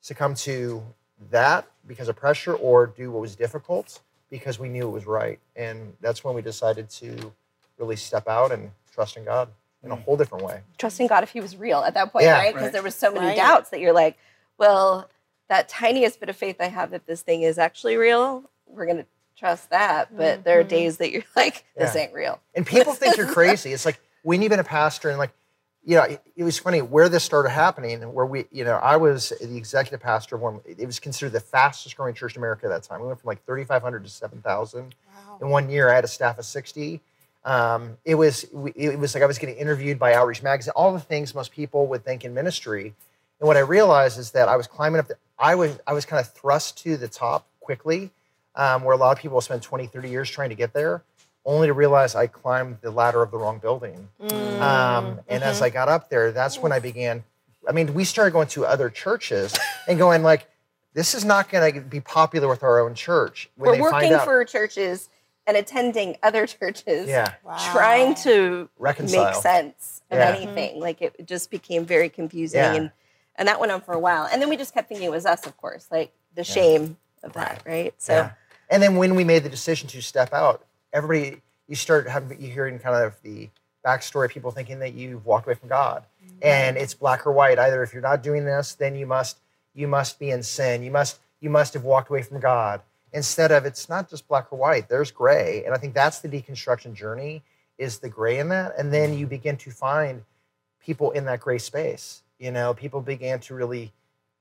succumb to that because of pressure or do what was difficult because we knew it was right. And that's when we decided to really step out and trust in God in a whole different way. trusting God if He was real at that point, Yeah. right? Because Right. there was so many Right. doubts that you're like, well, that tiniest bit of faith I have that this thing is actually real, we're gonna trust that. But there are mm-hmm. days that you're like, this Yeah. ain't real. And people think you're crazy. It's like when you've been a pastor and like, you know, it, it was funny where this started happening. And where we, you know, I was the executive pastor of one. It was considered the fastest growing church in America at that time. We went from like 3,500 to 7,000 in one year. I had a staff of 60. Um, it was it was like I was getting interviewed by Outreach Magazine. All the things most people would think in ministry. And what I realized is that I was climbing up. The, I was I was kind of thrust to the top quickly, um, where a lot of people spend 20, 30 years trying to get there, only to realize I climbed the ladder of the wrong building. Um, and as I got up there, that's when I began. I mean, we started going to other churches and going like, "This is not going to be popular with our own church." When we're they find working out, for churches and attending other churches, yeah, trying to reconcile. make sense of Yeah. anything. Like it it just became very confusing Yeah. and and that went on for a while. And then we just kept thinking it was us, of course, like the shame of that, right? So Yeah. And then when we made the decision to step out, everybody you start having you hearing kind of the backstory, of people thinking that you've walked away from God, mm-hmm. and it's black or white. Either if you're not doing this, then you must you must be in sin. You must you must have walked away from God. Instead of it's not just black or white. There's gray, and I think that's the deconstruction journey is the gray in that, and then you begin to find people in that gray space. You know, people began to really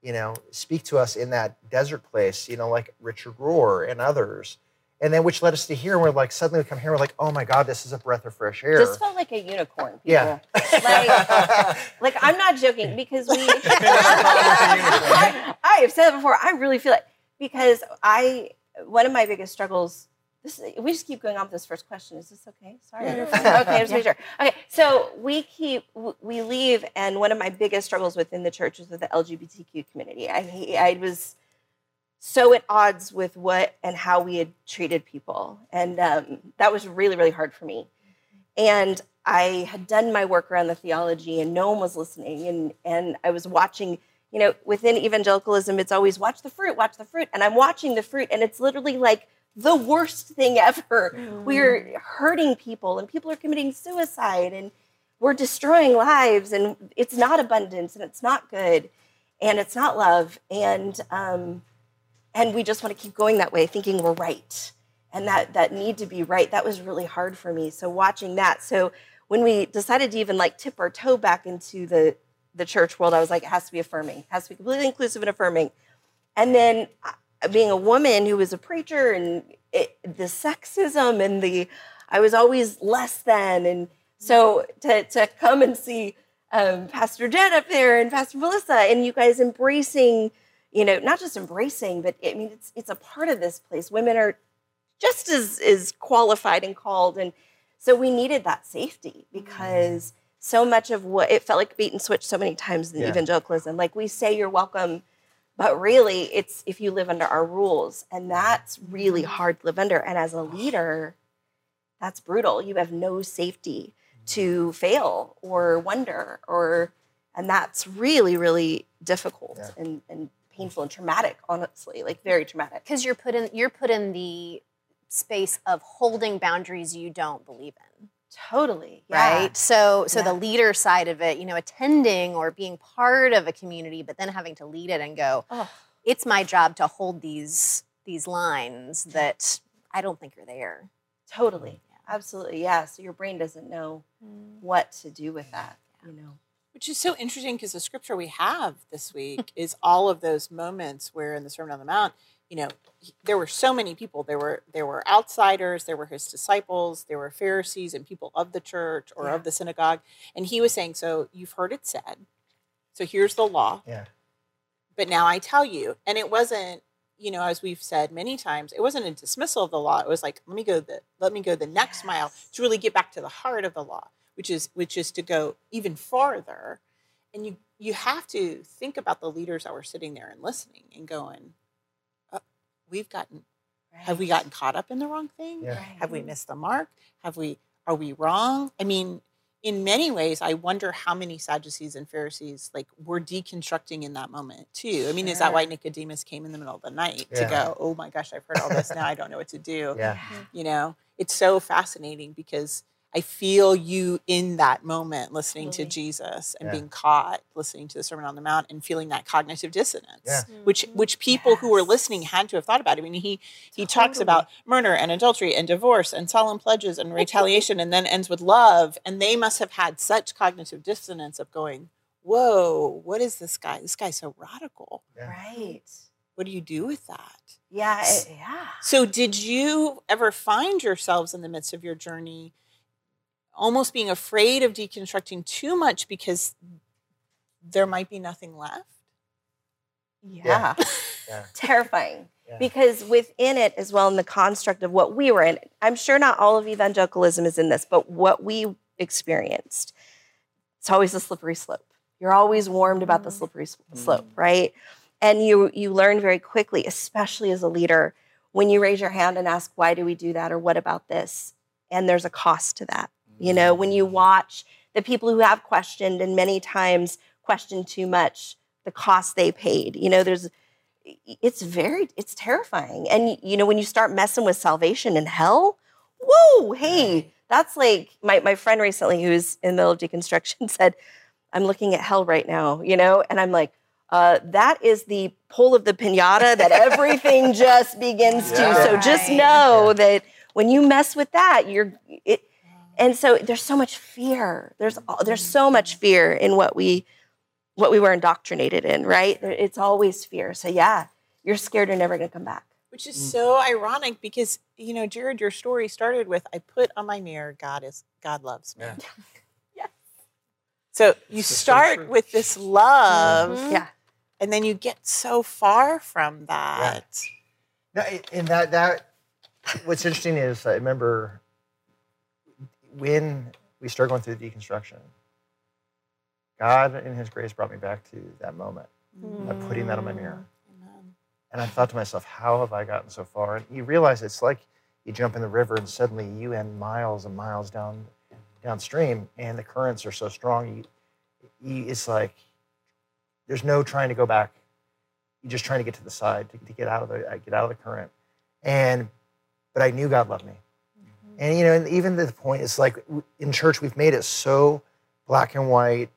you know, speak to us in that desert place, you know, like Richard Rohr and others. And then which led us to here, and we're like, suddenly we come here, we're like, oh my God, this is a breath of fresh air. just felt like a unicorn. People. Yeah. Like, like I'm not joking because we. I, I have said it before. I really feel it because I one of my biggest struggles. This we just keep going on with this first question. Is this okay? Sorry. Yeah, okay, just sure. Okay, so we keep we leave, and one of my biggest struggles within the church is with the LGBTQ community. I I was so at odds with what and how we had treated people, and um, that was really really hard for me. And I had done my work around the theology, and no one was listening. And and I was watching. You know, within evangelicalism, it's always watch the fruit, watch the fruit, and I'm watching the fruit, and it's literally like the worst thing ever. We're hurting people, and people are committing suicide, and we're destroying lives, and it's not abundance, and it's not good, and it's not love, and um, and we just want to keep going that way, thinking we're right, and that that need to be right. That was really hard for me. So watching that, so when we decided to even like tip our toe back into the the church world, I was like, it has to be affirming, it has to be completely inclusive and affirming. And then uh, being a woman who was a preacher and it, the sexism and the, I was always less than. And so to, to come and see um, Pastor Jen up there and Pastor Melissa and you guys embracing, you know, not just embracing, but I mean, it's, it's a part of this place. Women are just as, as qualified and called. And so we needed that safety because so much of what it felt like bait and switch so many times in Yeah. evangelicalism. Like we say you're welcome, but really it's if you live under our rules. And that's really hard to live under. And as a leader, that's brutal. You have no safety to mm-hmm. fail or wonder or and that's really, really difficult Yeah. and, and painful and traumatic, honestly. Like very traumatic. because you're put in you're put in the space of holding boundaries you don't believe in Totally. yeah. right so so Yeah. the leader side of it you know attending or being part of a community but then having to lead it and go Oh. it's my job to hold these these lines that i don't think are there Totally. Yeah. Absolutely. Yeah. So your brain doesn't know mm. what to do with that, you know. Which is so interesting because the scripture we have this week is all of those moments where in the Sermon on the Mount, you know, he- there were so many people. There were there were outsiders, there were his disciples, there were Pharisees and people of the church or Yeah. of the synagogue, and he was saying, "So you've heard it said. So here's the law. Yeah. But now I tell you." And it wasn't, you know, as we've said many times, it wasn't a dismissal of the law. It was like, "Let me go the let me go the next mile to really get back to the heart of the law." which is which is to go even farther and you you have to think about the leaders that were sitting there and listening and going we've gotten have we gotten caught up in the wrong thing? Yeah. Right. have we missed the mark? Have we are we wrong? I mean in many ways i wonder how many sadducees and pharisees like were deconstructing in that moment too. I mean is that why nicodemus came in the middle of the night to go oh my gosh i've heard all this now i don't know what to do Yeah. you know? It's so fascinating because i feel you in that moment listening to mm-hmm. jesus and Yeah. being caught listening to the sermon on the mount and feeling that cognitive dissonance Yeah. which which mm-hmm. people who were listening had to have thought about i mean he he talks about murder and adultery and divorce and solemn pledges and retaliation and then ends with love and they must have had such cognitive dissonance of going whoa what is this guy this guy's so radical Yeah. Right. what do you do with that Yeah. it- yeah. so, did you ever find yourselves in the midst of your journey almost being afraid of deconstructing too much because there might be nothing left? Yeah. Yeah. Terrifying. Yeah. Because within it, as well, in the construct of what we were in, I'm sure not all of evangelicalism is in this, but what we experienced, it's always a slippery slope. You're always warned about the mm-hmm. slippery s- mm-hmm. slope, right? And you you learn very quickly, especially as a leader, when you raise your hand and ask, "Why do we do that?" or "What about this?" And there's a cost to that. You know, when you watch the people who have questioned and many times questioned too much, the cost they paid. You know, there's it's very it's terrifying. And you know, when you start messing with salvation and hell, whoa, hey, that's like my, my friend recently who's in the middle of deconstruction said, I'm looking at hell right now, you know, and I'm like, uh, that is the pull of the pinata that everything just begins to. So just know that when you mess with that, you're it. And so there's so much fear. There's there's so much fear in what we what we were indoctrinated in, right? It's always fear. So yeah, you're scared you're never going to come back. Which is so ironic because, you know, Jared, your story started with I put on my mirror, God is God loves me. Yeah. Yes. So you so start true. with this love Mhm. Yeah. and then you get so far from that. No, and that that what's interesting is I remember when we started going through the deconstruction, God in His grace brought me back to that moment by putting that on my mirror. Amen. And I thought to myself, how have I gotten so far? And you realize it's like you jump in the river and suddenly you end miles and miles down downstream, and the currents are so strong. You, you, it's like there's no trying to go back. You're just trying to get to the side to, to get out of the uh, get out of the current. And but I knew God loved me. And you know, and even to the point, it's like in church we've made it so black and white.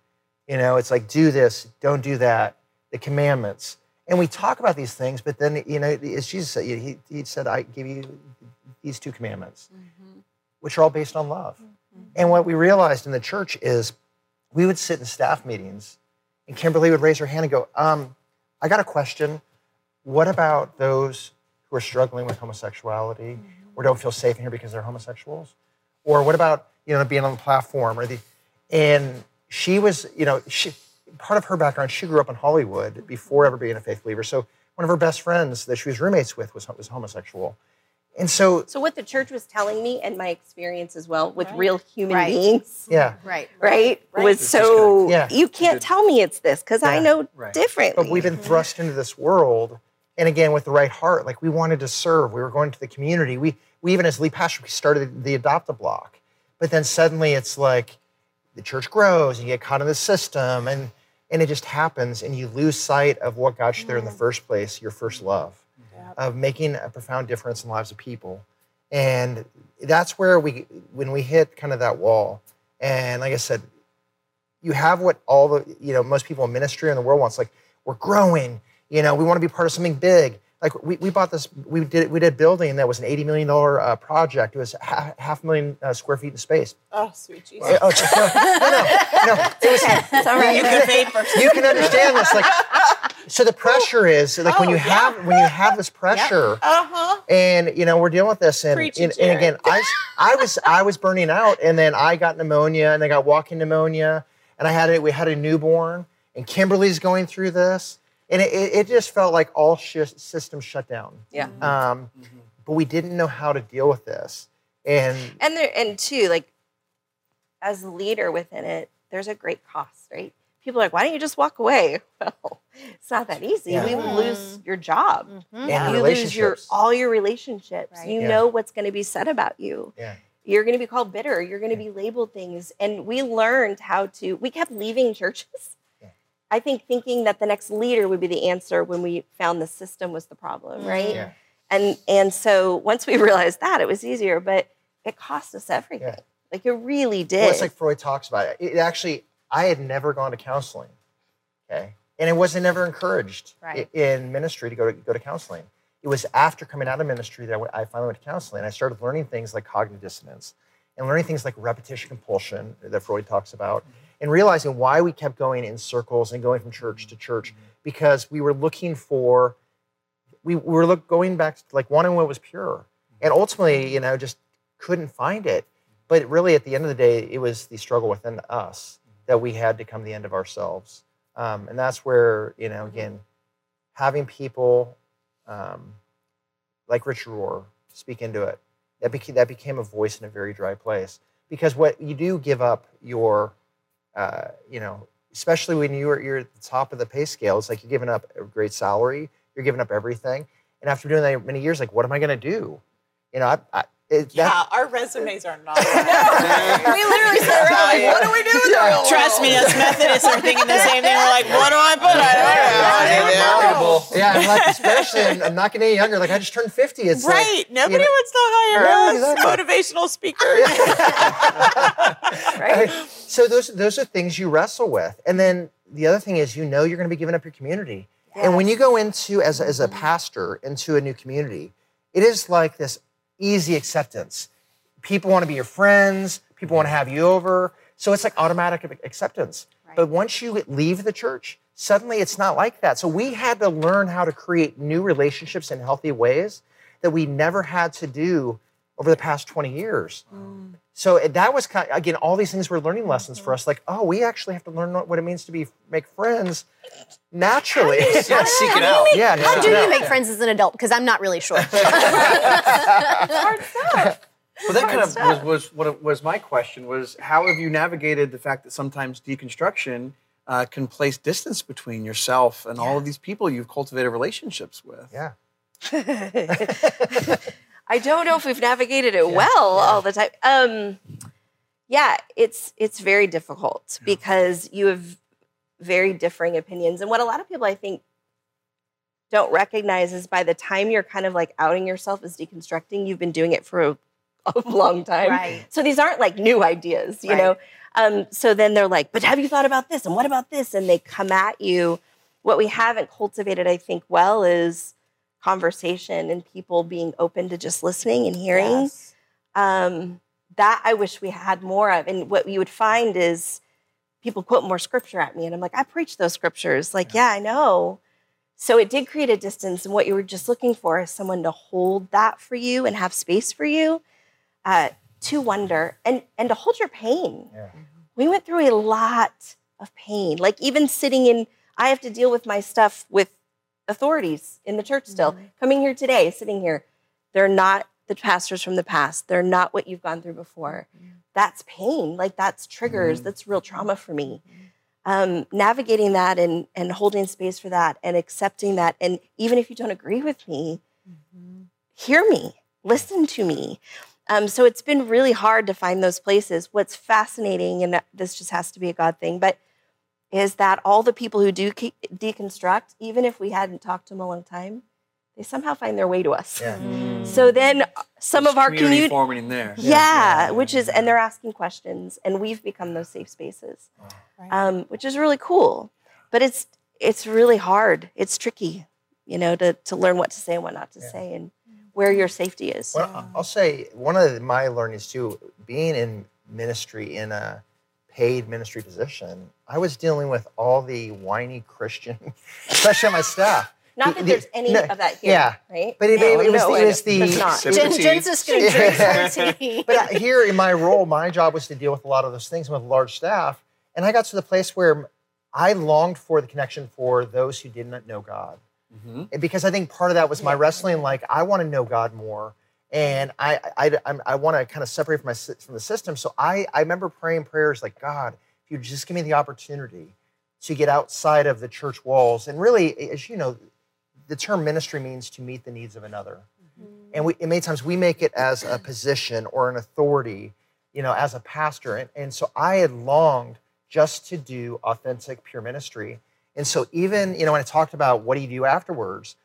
You know, it's like do this, don't do that, the commandments. And we talk about these things, but then you know, as Jesus said, he, he said, "I give you these two commandments, Mhm. which are all based on love." And what we realized in the church is we would sit in staff meetings And Kimberly would raise her hand and go, um, I got a question. What about those who are struggling with homosexuality or don't feel safe in here because they're homosexuals? Or what about, you know, being on the platform or the and she was, you know, she part of her background, she grew up in Hollywood before ever being a faith believer. So one of her best friends that she was roommates with was, was homosexual. And so, So what the church was telling me and my experience as well with Right. real human Right. beings, yeah. Right. right, Right. was It's so disconnect. Yeah. you can't tell me it's this because I know Right. differently. But we've been thrust into this world, and again with the right heart. Like we wanted to serve. We were going to the community. We we even as lead pastor we started the adopt a block, but then suddenly it's like the church grows and you get caught in the system, and and it just happens, and you lose sight of what got you there in the mm. first place, your first love, Yeah. of making a profound difference in the lives of people, and that's where we when we hit kind of that wall, and like I said, you have what all the you know most people in ministry in the world wants like we're growing you know we want to be part of something big. Like we, we bought this we did we did a building that was an 80 million dollar uh, project. It was half, half a million uh, square feet in space. Oh, sweet Jesus. oh, no, no, no, no, it it's all right. You can you can understand this like so the pressure is like when Oh, you yeah. have when you have this pressure Uh huh. and you know we're dealing with this and, Preach and, and again I, I was i was burning out and then i got pneumonia and i got walking pneumonia and i had it we had a newborn and kimberly's going through this and it, it, it just felt like all sh- systems shut down. Yeah. Mm-hmm. um, mm-hmm. but we didn't know how to deal with this. And and there and two like as a leader within it there's a great cost right? People are like why don't you just walk away? Well it's not that easy. Yeah. you mm-hmm. lose your job. And you lose your all your relationships. Right. you Yeah. know what's going to be said about you. Yeah. You're going to be called bitter. You're going to be labeled things. And we learned how to we kept leaving churches. Yeah. I think thinking that the next leader would be the answer when we found the system was the problem mm-hmm. right yeah and and so once we realized that it was easier but it cost us everything Yeah. like it really did Well, it's like Freud talks about it. It actually, I had never gone to counseling, okay, and it wasn't ever encouraged Right. in ministry to go to go to counseling. It was after coming out of ministry that I went- I finally went to counseling. And I started learning things like cognitive dissonance and learning things like repetition compulsion that Freud talks about, mm-hmm. And realizing why we kept going in circles and going from church to church because we were looking for, we, we were look, going back to like wanting what was pure, and ultimately, you know, just couldn't find it. But really, at the end of the day, it was the struggle within us that we had to come to the end of ourselves. Um, and that's where, you know, again, having people um, like Richard Rohr speak into it, that, beca- that became a voice in a very dry place. Because what you do give up your, uh, you know, especially when you're, you're at the top of the pay scale, it's like you're giving up a great salary, you're giving up everything. And after doing that many years, like, what am I going to do? You know, I, I, it, Yeah, that, our resumes are not. no, we literally said Like, what do we do with Yeah. Trust me, us Methodists are thinking the same thing. We're like, what do I put? I don't know. Marketable. Yeah, I'm like, especially, I'm, I'm not getting any younger. Like, I just turned 50. It's like, Right. Nobody know- wants to hire Yeah, us. exactly. Motivational speaker. right so those those are things you wrestle with, and then the other thing is you know you're going to be giving up your community, and when you go into as as a pastor into a new community, it is like this easy acceptance. People want to be your friends. People want to have you over. So it's like automatic ac- acceptance. But once you leave the church, suddenly it's not like that. So we had to learn how to create new relationships in healthy ways that we never had to do over the past 20 years. So that was kind again, all these things were learning lessons for us. Like, oh, we actually have to learn what what it means to be make friends naturally. Yeah, seek it out. yeah, How do you out. make friends as an adult? Because I'm not really sure. Hard stuff. Well, that kind of was, was what was my question was how have you navigated the fact that sometimes deconstruction uh, can place distance between yourself and all of these people you've cultivated relationships with? Yeah. I don't know if we've navigated it well all the time. Um, yeah, it's it's very difficult because you have very differing opinions, and what a lot of people I think don't recognize is by the time you're kind of like outing yourself as deconstructing, you've been doing it for a, a long time. Right. So these aren't like new ideas, you Right. know. Um, so then they're like, "But have you thought about this? And what about this?" And they come at you. What we haven't cultivated, I think, well is conversation and people being open to just listening and hearing. Yes. Um, that I wish we had more of. And what you would find is people quote more scripture at me, and I'm like, I preach those scriptures. Like, yeah, I know. So it did create a distance, and what you were just looking for is someone to hold that for you and have space for you, uh, to wonder and and to hold your pain. Yeah. We went through a lot of pain. Like even sitting in, I have to deal with my stuff with authorities in the church still. Coming here today, sitting here, they're not the pastors from the past. They're not what you've gone through before. That's pain. Like that's triggers. That's real trauma for me. Um, navigating that and and holding space for that and accepting that, and even if you don't agree with me, hear me, listen to me. Um, so it's been really hard to find those places. What's fascinating, and this just has to be a God thing, but is that all the people who do ke- deconstruct, even if we hadn't talked to them a long time, they somehow find their way to us. Yeah. So then uh, some There's of our community community, forming there. yeah, which is, and they're asking questions, and we've become those safe spaces, Right. um, which is really cool. But it's it's really hard. It's tricky, you know, to to learn what to say and what not to Yeah. say, and where your safety is. Well, I'll say one of my learnings too, being in ministry in a paid ministry position, I was dealing with all the whiny Christian, especially on my staff. Not The- that the- there's any no, of that here, yeah. right? But it- No, it was- no, it was the- there's not. Jen, the. Jen's just going to drink. But here in my role, my job was to deal with a lot of those things with a large staff. And I got to the place where I longed for the connection for those who did not know God. Mhm. Because I think part of that was my wrestling, like I want to know God more. And I, I, I, I want to kind of separate from, my, from the system. So I, I remember praying prayers like, God, if you just give me the opportunity to get outside of the church walls. And really, as you know, the term ministry means to meet the needs of another. Mm-hmm. And we, and many times we make it as a position or an authority, you know, as a pastor. And, and so I had longed just to do authentic, pure ministry. And so even, you know, when I talked about what do you do afterwards,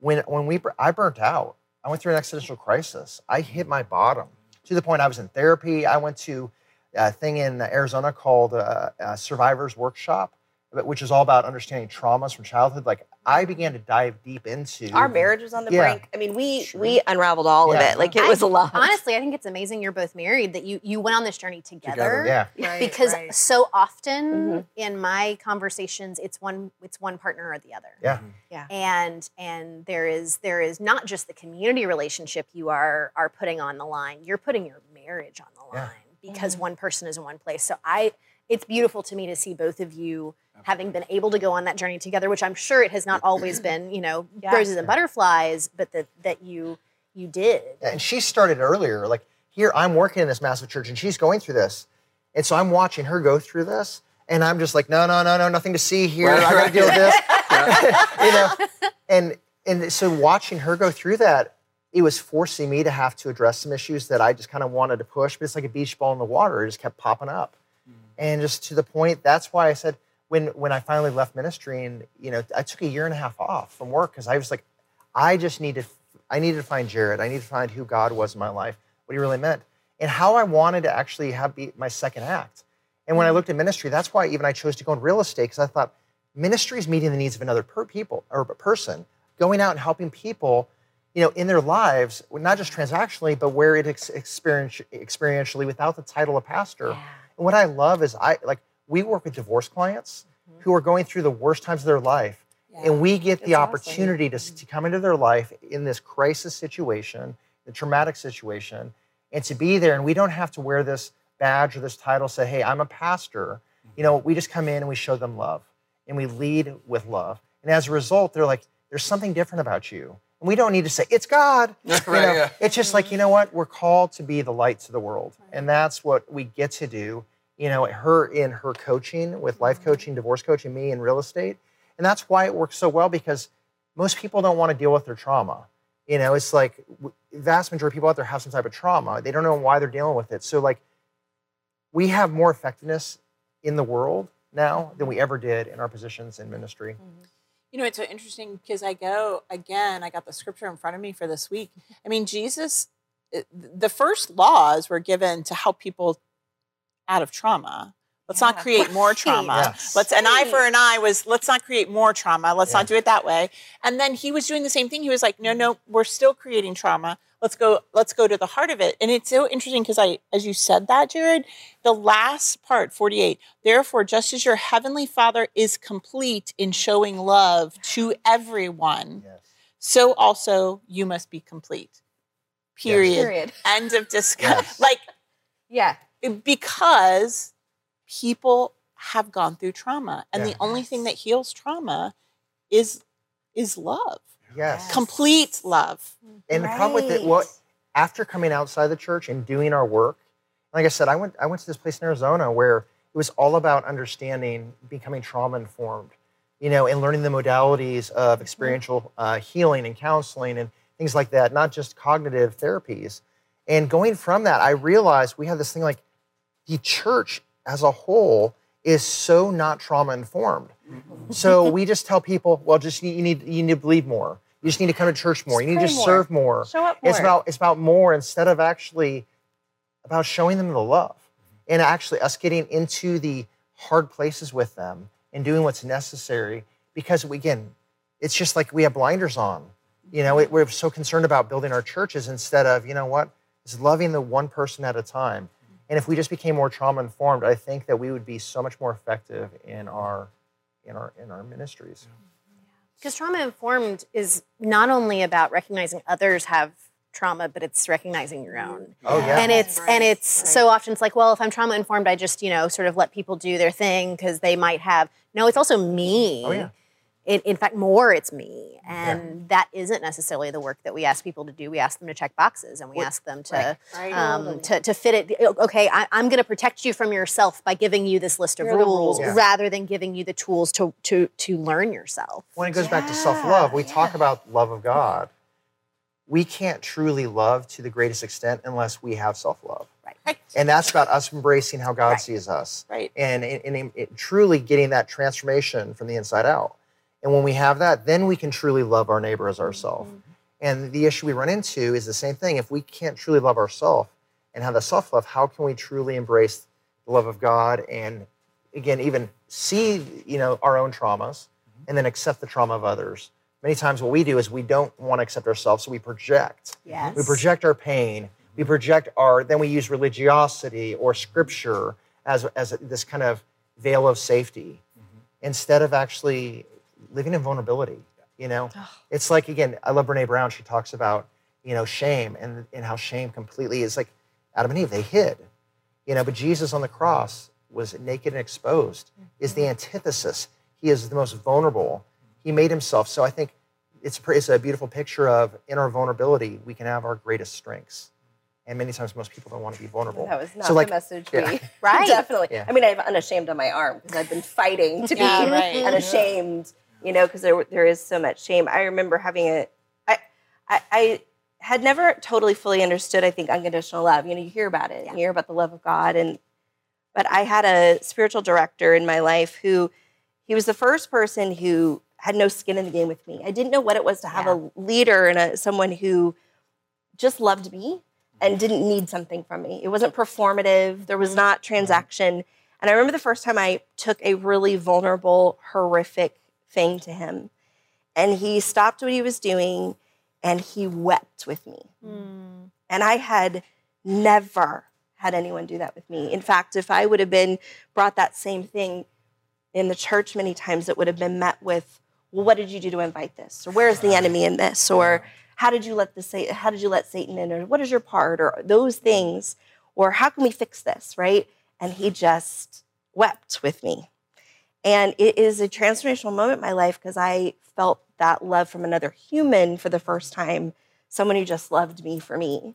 when, when we, I burnt out, I went through an existential crisis. I hit my bottom to the point I was in therapy. I went to a thing in Arizona called uh, a Survivors Workshop, which is all about understanding traumas from childhood. Like I began to dive deep into Our marriage was on the Yeah. brink. I mean, we Sure. we unraveled all of it. Like it was a lot. Honestly, I think it's amazing you're both married that you you went on this journey together. Together, Yeah. Right, Because right. so often Mhm. in my conversations, it's one it's one partner or the other. Yeah. Yeah. And and there is there is not just the community relationship you are are putting on the line. You're putting your marriage on the Yeah. line because Mhm. one person is in one place. So I it's beautiful to me to see both of you having been able to go on that journey together, which I'm sure it has not always been, you know, Yeah. roses and butterflies, but that that you you did. And she started earlier. Like here, I'm working in this massive church, and she's going through this, and so I'm watching her go through this, and I'm just like, no, no, no, no, nothing to see here. Right, I got to right. deal with this, you know. And and so watching her go through that, it was forcing me to have to address some issues that I just kind of wanted to push, but it's like a beach ball in the water. It just kept popping up, mm. and just to the point. That's why I said when when I finally left ministry, and you know, I took a year and a half off from work because I was like, I just needed I needed to find Jared. I needed to find who God was in my life, what he really meant, and how I wanted to actually have be my second act. And when I mm. looked at ministry, that's why even I chose to go in real estate because I thought ministry is meeting the needs of another per people or person, going out and helping people, you know, in their lives, not just transactionally, but where it ex- experience, experientially without the title of pastor. And what I love is I like we work with divorce clients mm-hmm. who are going through the worst times of their life and we get the That's awesome. opportunity to, to come into their life in this crisis situation, the traumatic situation, and to be there. And we don't have to wear this badge or this title, say, hey, I'm a pastor. You know, mm-hmm. we just come in and we show them love and we lead with love. And as a result, they're like, there's something different about you. And we don't need to say, it's God. You Right, know, yeah. It's just like, you know what? We're called to be the light to the world. And that's what we get to do. You know, her in her coaching with life mm-hmm. coaching, divorce coaching, me in real estate. And that's why it works so well because most people don't want to deal with their trauma. You know, it's like vast majority of people out there have some type of trauma. They don't know why they're dealing with it. So like we have more effectiveness in the world now than we ever did in our positions in ministry. Mm-hmm. You know, it's so interesting because I go again, I got the scripture in front of me for this week. I mean, Jesus, the first laws were given to help people out of trauma, Let's not Yeah. create more trauma. Yes. Let's an eye for an eye was let's not create more trauma. Let's Yeah. not do it that way. And then he was doing the same thing. He was like, no, mm. no, we're still creating trauma. Let's go, let's go to the heart of it. And it's so interesting because I, as you said that, Jared, the last part, 48, therefore, just as your heavenly father is complete in showing love to everyone, Yes. so also you must be complete. Period. Period. End of discussion. Yes. Like Yeah. Because people have gone through trauma and Yeah. the only thing that heals trauma is is love Yes. complete love And the problem with it, what after coming outside the church and doing our work, like I said, I went I went to this place in Arizona where it was all about understanding, becoming trauma informed, you know, and learning the modalities of experiential uh, healing and counseling and things like that, not just cognitive therapies. And going from that, I realized we have this thing like the church as a whole is so not trauma informed. So we just tell people, well, just you need you need to believe more. You just need to come to church more. You need to more. serve more. Show up more. It's about it's about more instead of actually about showing them the love and actually us getting into the hard places with them and doing what's necessary because we, again it's just like we have blinders on you know it, we're so concerned about building our churches instead of you know what is loving the one person at a time and if we just became more trauma informed i think that we would be so much more effective in our in our in our ministries Because trauma informed is not only about recognizing others have trauma, but it's recognizing your own. oh yeah And it's Right, and it's so often it's like, well, if I'm trauma informed, I just you know sort of let people do their thing because they might have. No, it's also me. Oh, yeah. In, in fact, more it's me, and that isn't necessarily the work that we ask people to do. We ask them to check boxes, and we ask them to Right. um, to, to fit it. Okay, I, I'm going to protect you from yourself by giving you this list of rules. Yeah. rather than giving you the tools to to to learn yourself. when it goes back to self-love we talk about love of god we can't truly love to the greatest extent unless we have self-love right and that's about us embracing how god Right. sees us right and, and, and it- truly getting that transformation from the inside out and when we have that then we can truly love our neighbor as ourselves mm-hmm. and the issue we run into is the same thing. If we can't truly love ourselves and have the self-love how can we truly embrace the love of god and again even see you know our own traumas mm-hmm. and then accept the trauma of others? Many times what we do is we don't want to accept ourselves so we project. Yes. we project our pain. We project our then we use religiosity or scripture as, as this kind of veil of safety mm-hmm. instead of actually living in vulnerability you know it's like again i love brene brown she talks about you know shame and, and how shame completely is like adam and eve they hid you know but jesus on the cross was naked and exposed is the mm-hmm. antithesis he is the most vulnerable he made himself so i think it's, it's a beautiful picture of in our vulnerability we can have our greatest strengths and many times most people don't want to be vulnerable That was not so like the message yeah. we Right. definitely. Yeah. I mean, I have unashamed on my arm because I've been fighting to be Yeah, right. unashamed. You know, because there there is so much shame. I remember having a, I, I, I had never totally fully understood. I think unconditional love. You know, you hear about it, Yeah. you hear about the love of God, and but I had a spiritual director in my life who, he was the first person who had no skin in the game with me. I didn't know what it was to have a leader and a, someone who just loved me and didn't need something from me. It wasn't performative, there was mm-hmm. not transaction. And I remember the first time I took a really vulnerable, horrific thing to him. And he stopped what he was doing and he wept with me. Hmm. And I had never had anyone do that with me. In fact, if I would have been brought that same thing in the church many times, it would have been met with, well, what did you do to invite this? Or where's the enemy in this? Or how did you let the Sa- how did you let Satan in? Or what is your part? Or those things. Or how can we fix this? Right? And he just wept with me. And it is a transformational moment in my life because I felt that love from another human for the first time, someone who just loved me for me.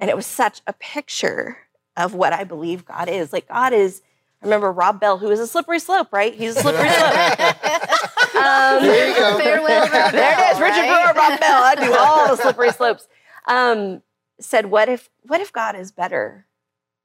And it was such a picture of what I believe God is. Like, God is, I remember Rob Bell, who is a slippery slope, right? He's a slippery slope. Um, There you go. Farewell, Rob there it is, Bell, Richard right? Brewer, Rob Bell. I do all the slippery slopes. Um, said, "What if, what if God is better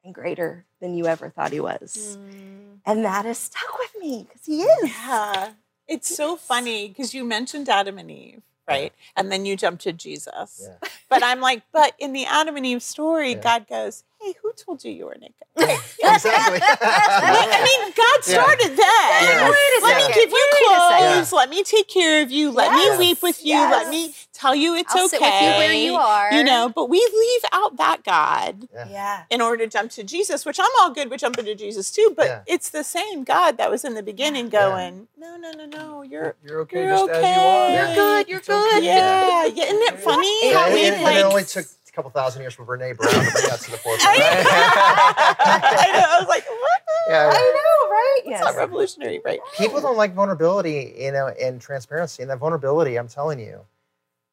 and greater than you ever thought He was?" Mm. And that has stuck with me because He is. yeah it's so funny because you mentioned adam and eve right and then you jump to jesus Yeah. but i'm like but in the adam and eve story Yeah. god goes hey hey, who told you you were naked? exactly. I mean, God started that. Yeah. Wait a Let me give you Wait a second. clothes. Let me take care of you. Let Yes. me weep with you. Yes. Let me tell you it's I'll okay. sit with you where you are. You know, but we leave out that God Yeah. in order to jump to Jesus, which I'm all good with jumping to Jesus too. But Yeah. it's the same God that was in the beginning Yeah. going, no, no, no, no, you're You're okay You're just as you okay. are. You're good, you're It's okay. good. yeah. yeah. Isn't it funny Yeah, how and, we and- and like? it only took a couple thousand years from Brene Brown to bring that to the forefront. I know. I was like, what? Yeah. I know, right? It's not revolutionary, right? People don't like vulnerability, you know, and transparency. And that vulnerability, I'm telling you,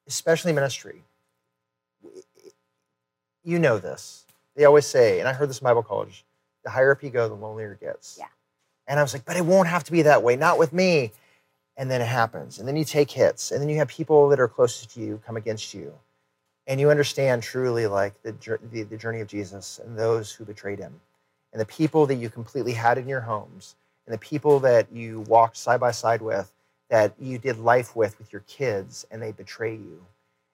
especially ministry, you know this. They always say, and I heard this in Bible college, the higher up you go, the lonelier it gets. Yeah. And I was like, but it won't have to be that way, not with me. And then it happens. And then you take hits. And then you have people that are closest to you come against you. And you understand truly like the, the, the journey of Jesus and those who betrayed him. And the people that you completely had in your homes and the people that you walked side by side with, that you did life with with your kids, and they betray you.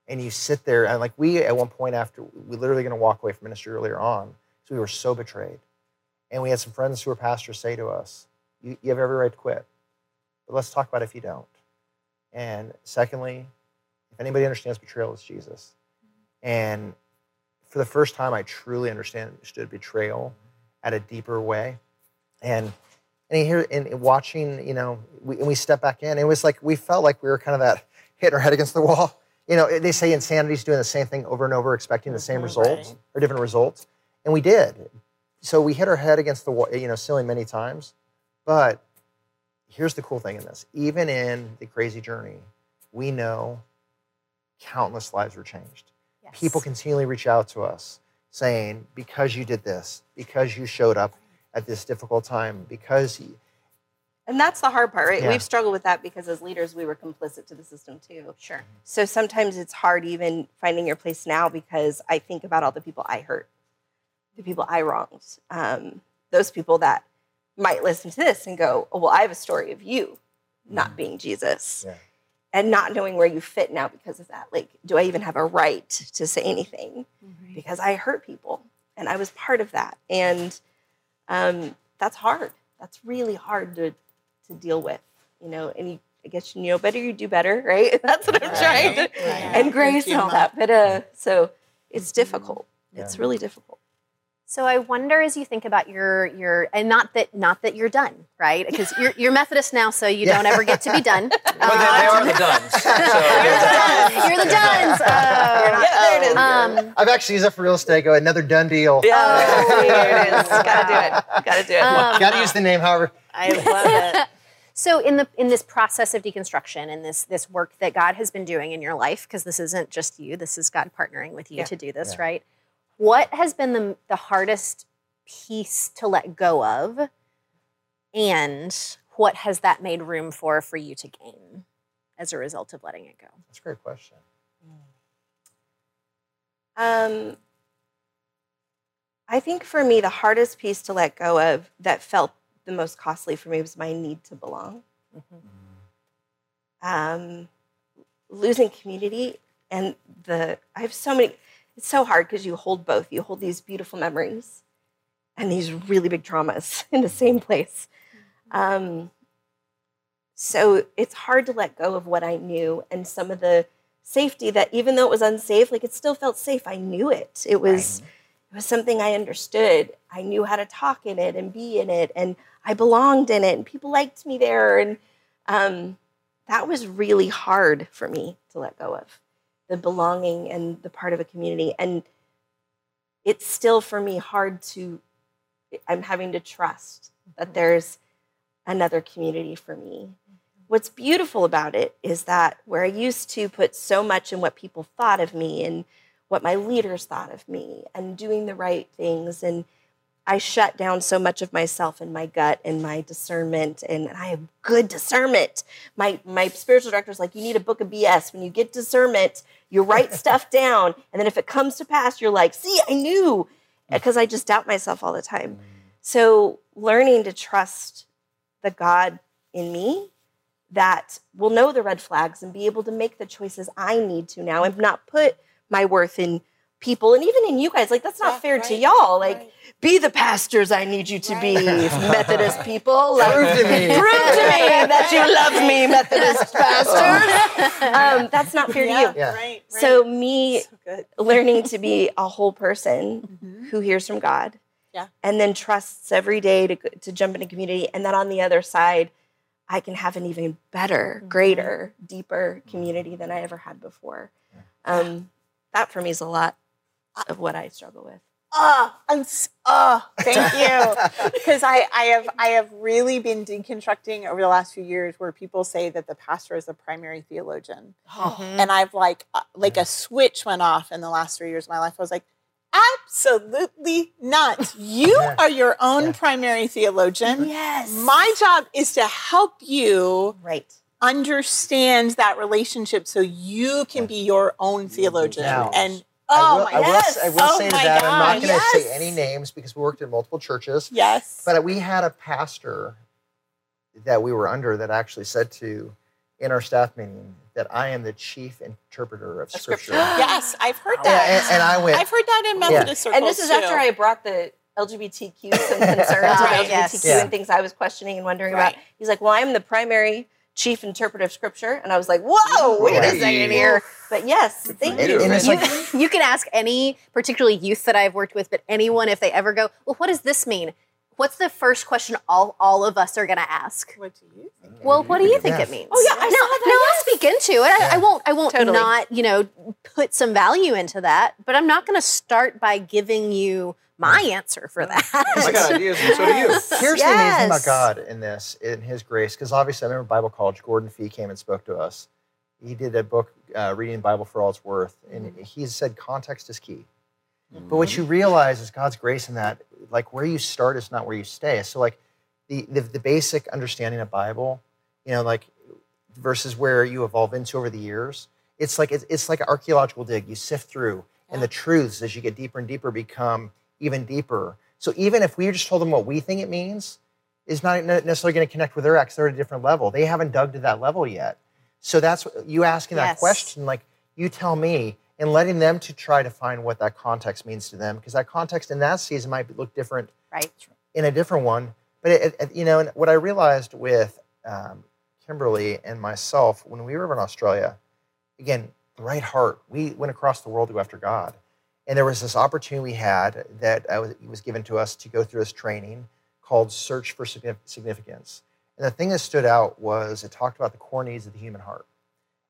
And you sit there, and like we at one point after, we literally going to walk away from ministry earlier on, so we were so betrayed. And we had some friends who were pastors say to us, you, you have every right to quit, but let's talk about if you don't. And secondly, if anybody understands betrayal, it's Jesus. And for the first time, I truly understand understood betrayal at a deeper way. And and here in watching, you know, we, and we step back in. It was like we felt like we were kind of that hitting our head against the wall. You know, they say insanity is doing the same thing over and over, expecting the same Mhm, results right. or different results, and we did. So we hit our head against the wall, you know, ceiling many times. But here's the cool thing in this: even in the crazy journey, we know countless lives were changed Yes. people continually reach out to us saying, because you did this, because you showed up at this difficult time, because you, And that's the hard part, right? Yeah. We've struggled with that because as leaders, we were complicit to the system too. Sure. So sometimes it's hard even finding your place now because I think about all the people I hurt, the people I wronged, um, those people that might listen to this and go, oh, well, I have a story of you not being Jesus. Yeah. And not knowing where you fit now because of that. Like, do I even have a right to say anything? Because I hurt people and I was part of that. And um, that's hard. That's really hard to, to deal with, you know. And you, I guess you know better, you do better, right? That's what I'm trying to, Right, right. and grace and all that. But uh, so it's difficult. Yeah. It's really difficult. So I wonder as you think about your your and not that not that you're done, right? Because you're you're Methodist now, so you Yeah. don't ever get to be done. But they, they are the duns. So You're the Duns. You're the Duns. Oh. Yeah, there it is. Um, I've actually used that for real estate. Go another done deal. Oh, there it is. Gotta do it. Gotta do it. Um, Got to use the name, however. I love it. So in the in this process of deconstruction and this this work that God has been doing in your life, because this isn't just you, this is God partnering with you Yeah. to do this, Yeah. right? What has been the the hardest piece to let go of, and what has that made room for for you to gain as a result of letting it go? That's a great question. Um, I think for me, the hardest piece to let go of that felt the most costly for me was my need to belong. Um, losing community and the, I have so many, it's so hard because you hold both. You hold these beautiful memories and these really big traumas in the same place. Um, so it's hard to let go of what I knew and some of the safety that even though it was unsafe, like it still felt safe. I knew it. It was it was something I understood. I knew how to talk in it and be in it, and I belonged in it, and people liked me there, and um, that was really hard for me to let go of the belonging and the part of a community, and it's still for me hard to. I'm having to trust that mm-hmm. there's another community for me. What's beautiful about it is that where I used to put so much in what people thought of me and what my leaders thought of me and doing the right things and I shut down so much of myself and my gut and my discernment and I have good discernment. My my spiritual director's like you need a book of BS when you get discernment, you write stuff down and then if it comes to pass you're like, "See, I knew." Mm. Because I just doubt myself all the time. Mm. So learning to trust the God in me that will know the red flags and be able to make the choices I need to now and not put my worth in people and even in you guys like that's not Yeah, fair to y'all like right. be the pastors i need you to be methodist people like, Prove to me. prove to me that you love me methodist pastors um, that's not fair to you Yeah. Right, right. so me So learning to be a whole person Mhm. who hears from god Yeah. and then trusts every day to, to jump into community and then on the other side i can have an even better greater deeper community than i ever had before um, that for me is a lot of what i struggle with Oh, I'm s- oh, thank you. Because I, I have I have really been deconstructing over the last few years where people say that the pastor is the primary theologian. And I've like uh, like a switch went off in the last three years of my life. I was like, absolutely not. You Yeah. are your own Yeah. primary theologian. yes My job is to help you right understand that relationship so you can be your own theologian. Now, and I oh will, my I will, yes. I will oh say to my that, I'm not going to say any names because we worked in multiple churches. Yes. But we had a pastor that we were under that actually said to, in our staff meeting, that I am the chief interpreter of A Scripture. Yes, I've heard Yeah, that. and, and I went, I've heard that in Methodist circles and this is too. after i brought the lgbtq some concerns Right, with yes. lgbtq Yeah. and things i was questioning and wondering Right. about he's like well i'm the primary chief interpreter of scripture and i was like whoa wait a Right. second here but yes thank And- you you, you can ask any, particularly youth that I've worked with, but anyone if they ever go, well, what does this mean? What's the first question all, all of us are going to ask? What do you think? Well, what do you think Yeah. it means? Oh, yeah, I no, saw that, no, I'll speak into it. I, I won't. I won't Totally. not, you know, put some value into that. But I'm not going to start by giving you my answer for that. I got ideas, and so do you. Here's the amazing thing about God in this, in His grace, because obviously I remember Bible college. Gordon Fee came and spoke to us. He did a book, uh, reading the Bible for all it's worth, and he said context is key. But what you realize is God's grace in that, like where you start is not where you stay. So like the the, the basic understanding of Bible, you know, like versus where you evolve into over the years. It's like it's, it's like an archaeological dig. You sift through, and the truths as you get deeper and deeper become even deeper. So even if we just told them what we think it means, is not necessarily going to connect with their ex. They're at a different level. They haven't dug to that level yet. So that's what- you asking that Yes. question. Like you tell me, and letting them to try to find what that context means to them, because that context in that season might look different right. in a different one. But it, it, you know, and what I realized with um, Kimberly and myself when we were in Australia, again, the right heart. We went across the world to go after God, and there was this opportunity we had that I was, was given to us to go through this training called Search for Significance. And the thing that stood out was it talked about the core needs of the human heart.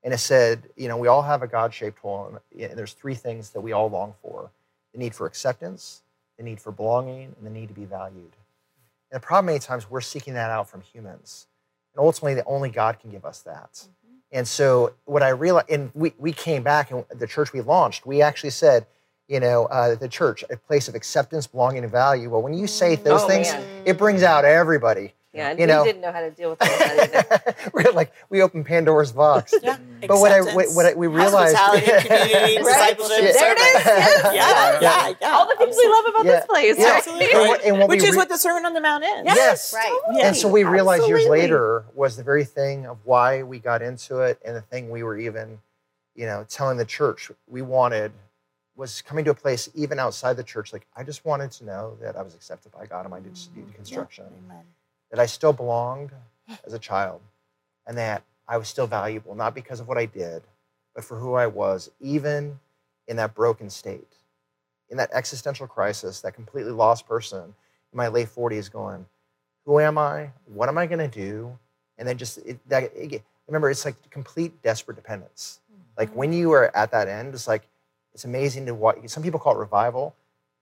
And it said, you know, we all have a God shaped hole, and there's three things that we all long for the need for acceptance, the need for belonging, and the need to be valued. And the problem many times we're seeking that out from humans. And ultimately, the only God can give us that. Mm-hmm. And so, what I realized, and we, we came back, and the church we launched, we actually said, you know, uh, the church, a place of acceptance, belonging, and value. Well, when you say those Oh, things, man. it brings out everybody. yeah and You we know. didn't know how to deal with all that either we're like, we opened Pandora's box. Yeah. But what I Acceptance, what I, we realized, hospitality, community, Right. discipleship, There it is. service. Yes. Yeah, yeah, yeah. all the things we love about Yeah. this place Yeah. right? Absolutely. And what- and what Which we is what the Sermon on the Mount is. yes, Right. Yeah. And so we realized years later was the very thing of why we got into it, and the thing we were even, you know, telling the church we wanted was coming to a place even outside the church. Like I just wanted to know that I was accepted by God in my de- mm, deconstruction, Amen. that I still belonged as a child, and that I was still valuable, not because of what I did, but for who I was, even in that broken state, in that existential crisis, that completely lost person in my late 40s going, who am I? What am I going to do? And then just, it, that, it, remember, it's like complete desperate dependence. Like mm-hmm. when you are at that end, it's like, it's amazing to watch. Some people call it revival,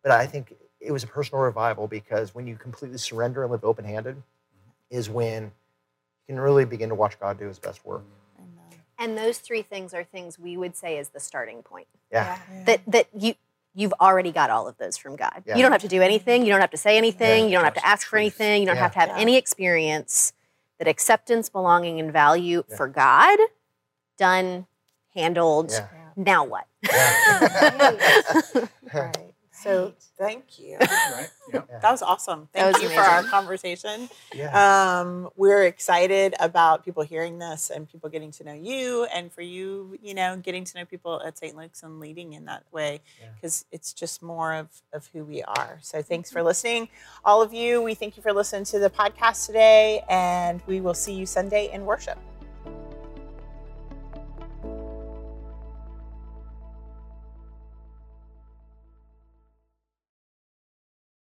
but I think it was a personal revival because when you completely surrender and live open handed, is when you can really begin to watch God do his best work. And those three things are things we would say is the starting point. Yeah. That that you you've already got all of those from God. Yeah. You don't have to do anything. You don't have to say anything. Yeah. You don't have to ask for anything. You don't Yeah. have to have Yeah. any experience. That acceptance, belonging, and value Yeah. for God, done, handled. Yeah. Now what? Yeah. Right. So thank you. Right. Yeah. That was awesome. That Thank was you for our conversation. Yeah. Um, we're excited about people hearing this and people getting to know you, and for you, you know, getting to know people at St. Luke's and leading in that way, Yeah. because it's just more of, of who we are. So thanks for listening, all of you. We thank you for listening to the podcast today, and we will see you Sunday in worship.